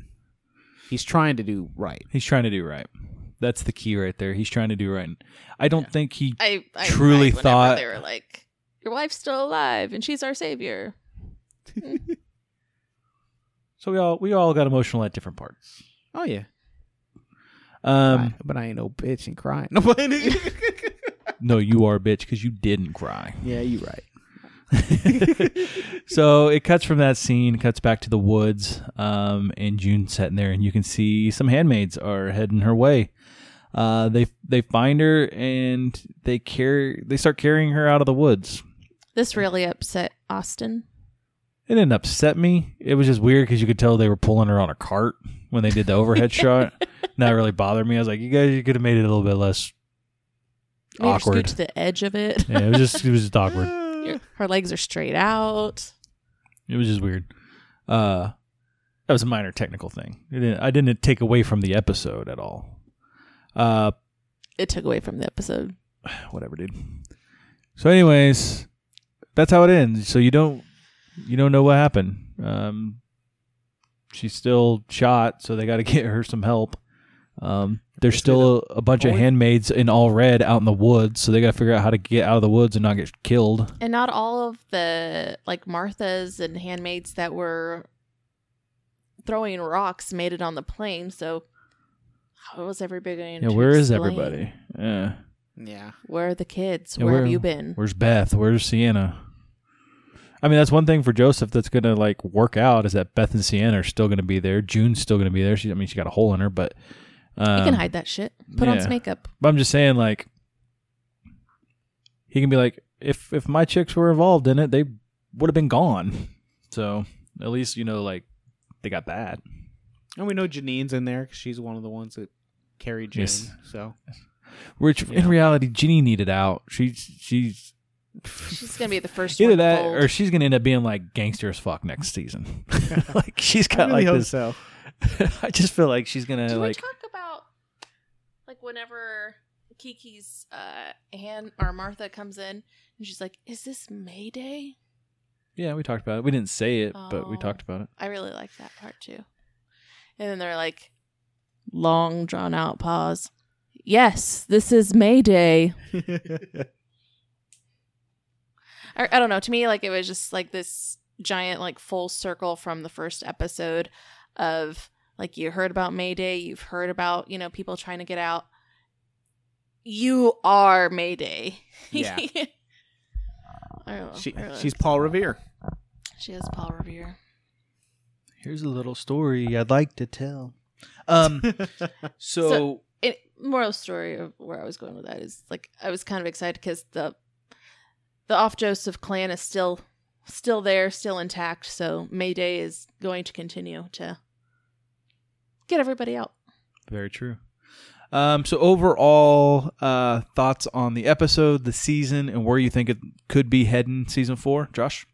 [SPEAKER 3] He's trying to do right.
[SPEAKER 1] He's trying to do right. That's the key right there. He's trying to do right. I don't think he
[SPEAKER 2] I, I
[SPEAKER 1] truly thought
[SPEAKER 2] they were like, "Your wife's still alive, and she's our savior." (laughs)
[SPEAKER 1] So we all we all got emotional at different parts.
[SPEAKER 3] Oh yeah,
[SPEAKER 1] Um,
[SPEAKER 3] I- but I ain't no bitch and crying. (laughs) No,
[SPEAKER 1] no, you are a bitch because you didn't cry.
[SPEAKER 3] yeah, you're right. (laughs)
[SPEAKER 1] so it cuts from that scene, cuts back to the woods, um, and June's sitting there, and you can see some handmaids are heading her way. Uh, they they find her and they carry they start carrying her out of the woods.
[SPEAKER 2] This really upset Austin.
[SPEAKER 1] It didn't upset me. It was just weird because you could tell they were pulling her on a cart when they did the overhead (laughs) shot. And that really bothered me. I was like, you guys, you could have made it a little bit less
[SPEAKER 2] her
[SPEAKER 1] awkward.
[SPEAKER 2] scoot to the edge of it.
[SPEAKER 1] Yeah, it was just it was just awkward. (laughs)
[SPEAKER 2] Her legs are straight out.
[SPEAKER 1] It was just weird. Uh, that was a minor technical thing. It didn't, I didn't take away from the episode at all. Uh,
[SPEAKER 2] It took away from the episode. (sighs)
[SPEAKER 1] whatever, dude. So, anyways, that's how it ends. So you don't you don't know what happened. Um, she's still shot, so they got to (laughs) get her some help. Um, there's still a, a bunch of handmaids in all red out in the woods, so they got to figure out how to get out of the woods and not get killed.
[SPEAKER 2] And not all of the like Marthas and handmaids that were throwing rocks made it on the plane. So how was everybody going
[SPEAKER 1] Yeah,
[SPEAKER 2] to
[SPEAKER 1] where is
[SPEAKER 2] explain?
[SPEAKER 1] everybody? Yeah.
[SPEAKER 3] Yeah.
[SPEAKER 2] Where are the kids?
[SPEAKER 1] Yeah,
[SPEAKER 2] where,
[SPEAKER 1] where-
[SPEAKER 2] have you been?
[SPEAKER 1] Where's Beth? Where's Sienna? I mean, that's one thing for Joseph that's gonna like work out is that Beth and Sienna are still gonna be there. June's still gonna be there. She, I mean, she got a hole in her, but um,
[SPEAKER 2] he can hide that shit. Put on some makeup.
[SPEAKER 1] But I'm just saying, like, he can be like, if if my chicks were involved in it, they would have been gone. (laughs) So at least you know, like, they got that.
[SPEAKER 3] And we know Janine's in there because she's one of the ones that carried June.
[SPEAKER 1] Yes.
[SPEAKER 3] So
[SPEAKER 1] Which in
[SPEAKER 3] Yeah.
[SPEAKER 1] reality, Ginny needed out. She she's
[SPEAKER 2] She's gonna be the first
[SPEAKER 1] either
[SPEAKER 2] one
[SPEAKER 1] that
[SPEAKER 2] fold.
[SPEAKER 1] or she's gonna end up being like gangster as fuck next season. (laughs) (laughs) like she's
[SPEAKER 3] I
[SPEAKER 1] got
[SPEAKER 3] really
[SPEAKER 1] like
[SPEAKER 3] hope
[SPEAKER 1] this.
[SPEAKER 3] so. (laughs)
[SPEAKER 1] I just feel like she's gonna
[SPEAKER 2] Did we
[SPEAKER 1] like.
[SPEAKER 2] talk about like whenever Kiki's uh hand or Martha comes in and she's like, "Is this Mayday?"
[SPEAKER 1] Yeah, we talked about it. We didn't say it, but we
[SPEAKER 2] Oh.
[SPEAKER 1] talked about it.
[SPEAKER 2] I really like that part too. And then they're like, long drawn out pause. Yes, this is Mayday. I, I don't know. To me, like it was just like this giant, like full circle from the first episode of like you heard about Mayday, you've heard about you know people trying to get out. You are Mayday.
[SPEAKER 3] Yeah. (laughs)
[SPEAKER 2] I don't know.
[SPEAKER 3] she,
[SPEAKER 2] really-
[SPEAKER 3] she's Paul Revere.
[SPEAKER 2] she has Paul Revere.
[SPEAKER 1] Here's a little story I'd like to tell. Um, (laughs) so,
[SPEAKER 2] So- it, moral story of where I was going with that is like I was kind of excited because the the Ofjoseph clan is still still there, still intact. So Mayday is going to continue to get everybody out.
[SPEAKER 1] very true. Um, so overall, uh, thoughts on the episode, the season, and where you think it could be heading season four, Josh?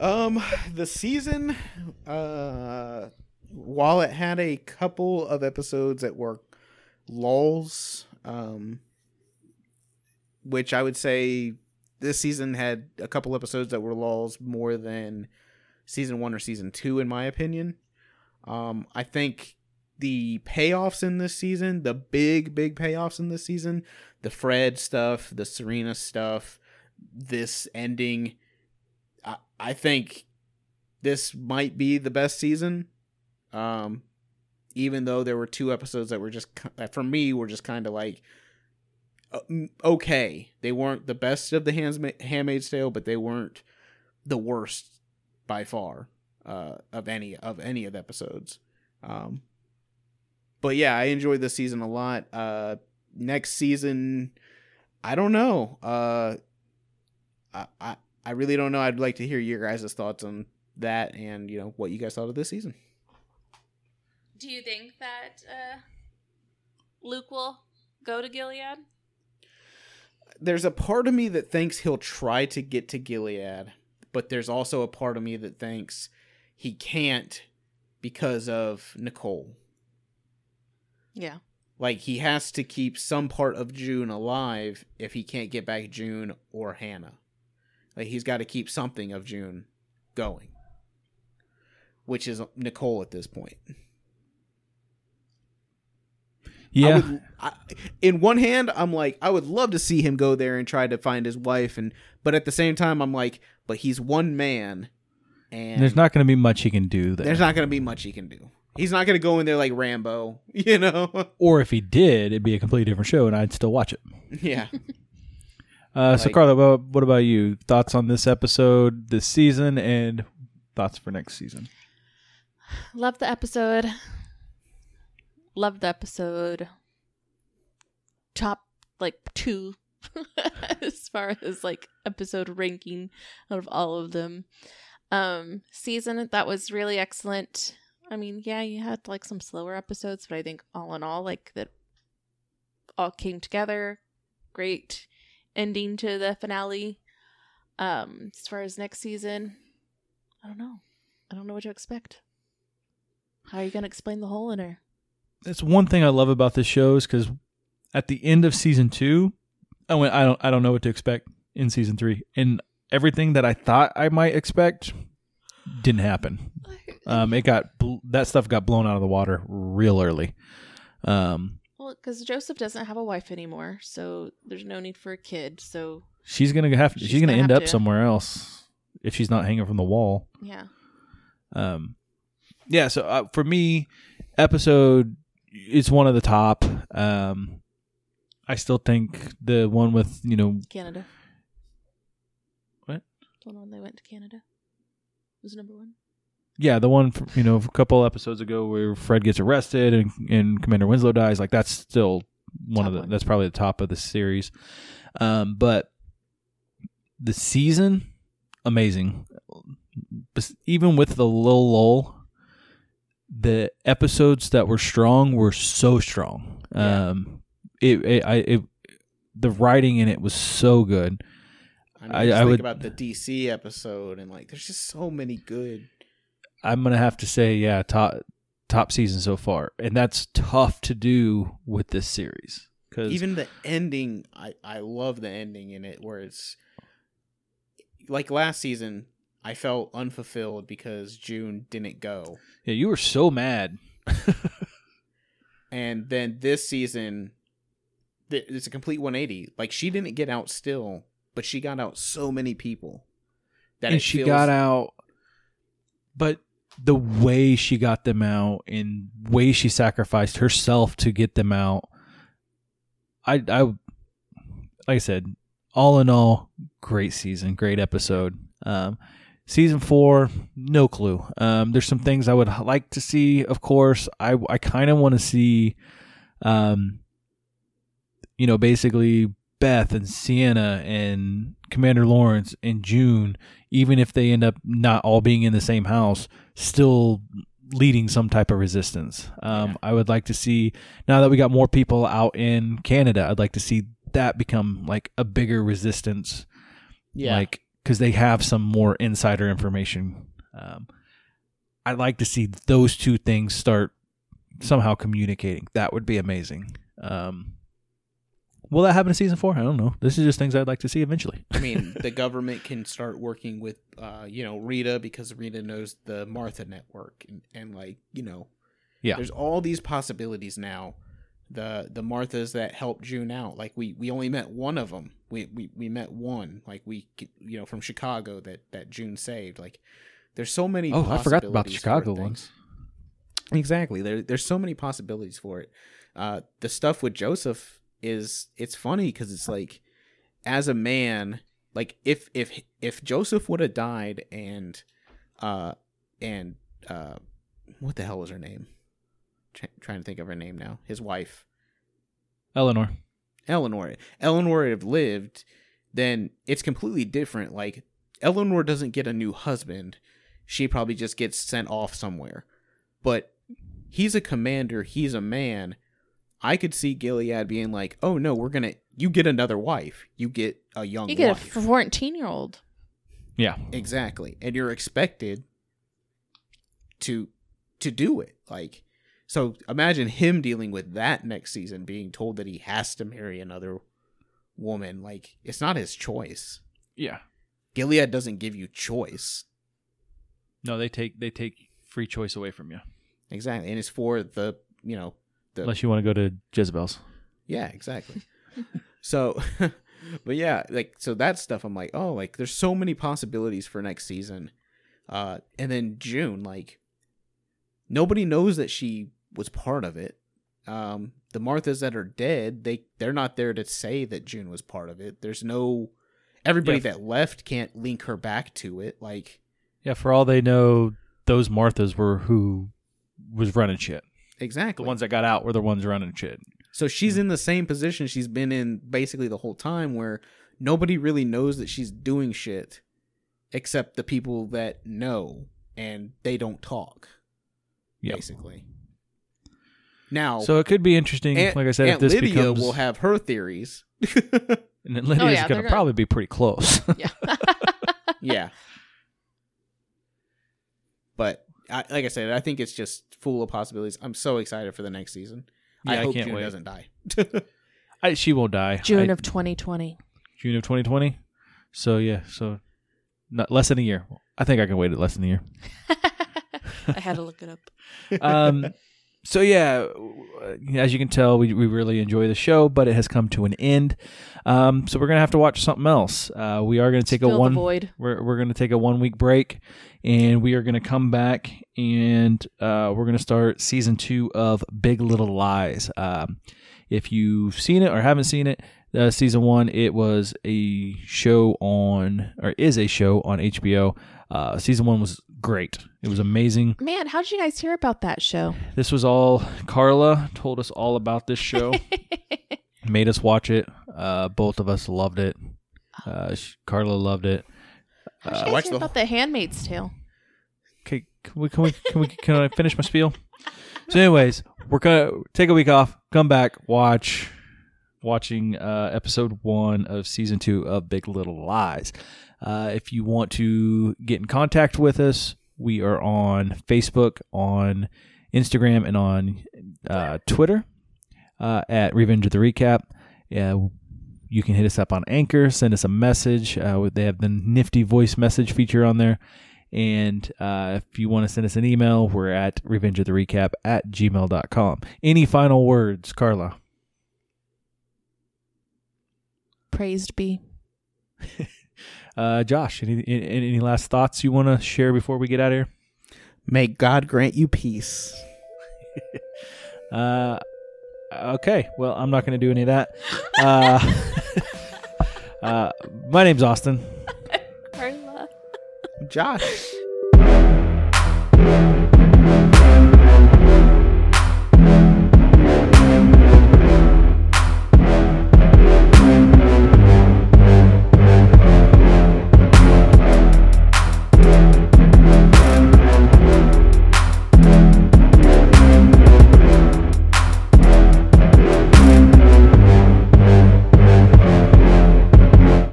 [SPEAKER 3] Um, the season, uh, while it had a couple of episodes that were lulls, um, which I would say this season had a couple episodes that were lulls more than season one or season two, in my opinion. Um, I think the payoffs in this season, the big, big payoffs in this season, the Fred stuff, the Serena stuff, this ending, I, I think this might be the best season. Um, even though there were two episodes that were just for me were just kind of like okay. They weren't the best of the Handsma- Handmaid's Tale, but they weren't the worst by far uh, of any of any of the episodes. Um, but yeah, I enjoyed this season a lot. Uh, next season, I don't know. Uh, I, I I really don't know. I'd like to hear your guys' thoughts on that, and you know what you guys thought of this season.
[SPEAKER 2] Do you think that uh, Luke will go to Gilead?
[SPEAKER 3] There's a part of me that thinks he'll try to get to Gilead, but there's also a part of me that thinks he can't because of Nicole.
[SPEAKER 2] Yeah.
[SPEAKER 3] Like he has to keep some part of June alive if he can't get back June or Hannah. Like he's got to keep something of June going, which is Nicole at this point. I
[SPEAKER 1] Yeah.
[SPEAKER 3] would, I, in one hand, I'm like, I would love to see him go there and try to find his wife, and but at the same time, I'm like, but he's one man, and
[SPEAKER 1] There's not going to be much he can do there.
[SPEAKER 3] there's not going to be much he can do. He's not going to go in there like Rambo, (laughs) you know?
[SPEAKER 1] or if he did, it'd be a completely different show, and I'd still watch it.
[SPEAKER 3] yeah. (laughs)
[SPEAKER 1] Uh, so,
[SPEAKER 3] Like-
[SPEAKER 1] Carla, what, what about you? Thoughts on this episode, this season, and thoughts for next season?
[SPEAKER 2] Love the episode. Love the episode. Top like two (laughs) as far as like episode ranking out of all of them. Um season that was really excellent. I mean, yeah, you had like some slower episodes, but I think all in all like that all came together. Great ending to the finale. Um as far as next season, I don't know. I don't know what to expect. How are you to explain the hole in her?
[SPEAKER 1] That's one thing I love about this show is because at the end of season two, I went, I don't, I don't know what to expect in season three, and everything that I thought I might expect didn't happen. (laughs) Um, it got bl- that stuff got blown out of the water real early. Um,
[SPEAKER 2] Well, because Joseph doesn't have a wife anymore, so there's no need for a kid. So
[SPEAKER 1] she's gonna have, she's,
[SPEAKER 2] She's
[SPEAKER 1] gonna,
[SPEAKER 2] gonna
[SPEAKER 1] end up
[SPEAKER 2] to-
[SPEAKER 1] somewhere else if she's not hanging from the wall.
[SPEAKER 2] yeah,
[SPEAKER 1] Um, yeah. So uh, for me, episode it's one of the top. Um, I still think the one with you know
[SPEAKER 2] Canada.
[SPEAKER 1] What?
[SPEAKER 2] The one when they went to Canada was number one.
[SPEAKER 1] yeah the one from, you know a couple episodes ago where Fred gets arrested and and Commander Winslow dies. Like that's still one
[SPEAKER 2] Top
[SPEAKER 1] of the
[SPEAKER 2] one.
[SPEAKER 1] that's probably the top of the series. Um, but the season amazing. Even with the little lull, the episodes that were strong were so strong.
[SPEAKER 2] Yeah.
[SPEAKER 1] Um, it, it, I, it, the writing in it was so good.
[SPEAKER 3] I, know,
[SPEAKER 1] I-
[SPEAKER 3] just
[SPEAKER 1] I
[SPEAKER 3] think
[SPEAKER 1] would-
[SPEAKER 3] about the DC episode, and like, there's just so many good.
[SPEAKER 1] I'm gonna have to say, yeah, top top season so far, and that's tough to do with this series because
[SPEAKER 3] Even the ending, I I love the ending in it, where it's like last season. I felt unfulfilled because June didn't go.
[SPEAKER 1] yeah, you were so mad. (laughs)
[SPEAKER 3] and then this season th- it's a complete 180 like she didn't get out still but she got out so many people that
[SPEAKER 1] and she
[SPEAKER 3] feels-
[SPEAKER 1] got out, but the way she got them out and way she sacrificed herself to get them out, I, I, like I said, all in all, great season, great episode. Um, season four, no clue. Um, there's some things I would like to see. Of course, I, I kind of want to see, um, you know, basically Beth and Sienna and Commander Lawrence and June, even if they end up not all being in the same house, still leading some type of resistance. Um,
[SPEAKER 3] Yeah.
[SPEAKER 1] I would like to see now that we got more people out in Canada. I'd like to see that become like a bigger resistance,
[SPEAKER 3] yeah
[SPEAKER 1] like because they have some more insider information. Um, I'd like to see those two things start somehow communicating. That would be amazing. Um, will that happen in season four? I don't know. This is just things I'd like to see eventually.
[SPEAKER 3] i mean (laughs) the government can start working with uh you know rita because rita knows the martha network and, and like you know
[SPEAKER 1] Yeah.
[SPEAKER 3] there's all these possibilities now the the marthas that helped june out like we we only met one of them we we, we met one like we you know from chicago that that june saved like there's so many
[SPEAKER 1] Oh, I forgot about the Chicago ones.
[SPEAKER 3] Exactly. There, there's so many possibilities for it. Uh, the stuff with Joseph is it's funny because it's like, as a man, like if if if Joseph would have died and, uh, and uh, what the hell was her name? Try, trying to think of her name now. His wife,
[SPEAKER 1] Eleanor.
[SPEAKER 3] Eleanor. Eleanor had lived, then it's completely different. Like Eleanor doesn't get a new husband; she probably just gets sent off somewhere. But he's a commander. He's a man. I could see Gilead being like, "Oh no, we're gonna. You get another wife. You get a young
[SPEAKER 2] You get
[SPEAKER 3] wife.
[SPEAKER 2] a fourteen year old.
[SPEAKER 1] Yeah.
[SPEAKER 3] exactly, and you're expected to to do it. Like So imagine him dealing with that next season, being told that he has to marry another woman. Like it's not his choice.
[SPEAKER 1] Yeah.
[SPEAKER 3] Gilead doesn't give you choice.
[SPEAKER 1] No, they take they take free choice away from you
[SPEAKER 3] Exactly. And it's for the you know the
[SPEAKER 1] unless you want to go to Jezebel's.
[SPEAKER 3] Yeah, exactly. (laughs) so, (laughs) but yeah, like so that stuff. I'm like, oh, like there's so many possibilities for next season. Uh, and then June, like nobody knows that she was part of it. Um, the Marthas that are dead, they they're not there to say that June was part of it. There's no everybody
[SPEAKER 1] Yeah.
[SPEAKER 3] that left can't link her back to it. Like
[SPEAKER 1] Yeah, for all they know, those Marthas were who was running shit.
[SPEAKER 3] exactly
[SPEAKER 1] The ones that got out were the ones running shit.
[SPEAKER 3] So she's in the same position she's been in basically the whole time where nobody really knows that she's doing shit except the people that know and they don't talk.
[SPEAKER 1] Yep.
[SPEAKER 3] Basically. Now
[SPEAKER 1] So it could be interesting.
[SPEAKER 3] Aunt,
[SPEAKER 1] like I said,
[SPEAKER 3] Aunt
[SPEAKER 1] if this
[SPEAKER 3] Lydia
[SPEAKER 1] becomes
[SPEAKER 3] will have her theories. (laughs)
[SPEAKER 1] and then Lydia's
[SPEAKER 2] Oh, yeah,
[SPEAKER 1] gonna,
[SPEAKER 2] gonna-
[SPEAKER 1] probably be pretty close. (laughs)
[SPEAKER 2] Yeah. (laughs)
[SPEAKER 3] yeah. But I, like I said, I think it's just full of possibilities. I'm so excited for the next season. I
[SPEAKER 1] Yeah, I
[SPEAKER 3] hope
[SPEAKER 1] can't
[SPEAKER 3] June
[SPEAKER 1] wait.
[SPEAKER 3] doesn't die.
[SPEAKER 1] I, she won't die.
[SPEAKER 2] June
[SPEAKER 1] I-
[SPEAKER 2] of 2020.
[SPEAKER 1] June of 2020. So yeah, so not less than a year. I think I can wait it less than a year.
[SPEAKER 2] I had to look it up.
[SPEAKER 1] um, so yeah, as you can tell, we, we really enjoy the show, but it has come to an end. Um, so we're gonna have to watch something else. Uh, we are gonna take a
[SPEAKER 2] Fill
[SPEAKER 1] one.
[SPEAKER 2] void.
[SPEAKER 1] We're we're gonna take a one week break, and we are gonna come back and uh, we're gonna start season two of Big Little Lies. Um, if you've seen it or haven't seen it, uh, season one it was a show on or is a show on HBO. Uh, season one was great. It was amazing.
[SPEAKER 2] Man, how did you guys hear about that show?
[SPEAKER 1] This was all Carla told us all about this show. (laughs) Made us watch it. Uh, both of us loved it. Uh, sh- Carla loved it.
[SPEAKER 2] How did
[SPEAKER 1] Uh,
[SPEAKER 2] you guys
[SPEAKER 3] watch
[SPEAKER 2] hear
[SPEAKER 3] the-
[SPEAKER 2] about the Handmaid's Tale?
[SPEAKER 1] Okay, can we can we can we can I finish my spiel? So, anyways, we're gonna take a week off, come back, watch watching uh, episode one of season two of Big Little Lies. Uh, if you want to get in contact with us, we are on Facebook, on Instagram, and on uh, Twitter uh, at Revenge of the Recap. Yeah, you can hit us up on Anchor, send us a message. Uh, they have the nifty voice message feature on there. And uh, if you want to send us an email, we're at revenge of the recap at gmail.com. Any final words, Carla?
[SPEAKER 2] Praised be. (laughs)
[SPEAKER 1] Uh, Josh, any, any, any last thoughts you want to share before we get out of here?
[SPEAKER 3] May God grant you peace. (laughs)
[SPEAKER 1] Uh, okay. Well, I'm not going to do any of that. Uh, (laughs) uh, my name's Austin. (laughs)
[SPEAKER 2] Carla.
[SPEAKER 3] Josh.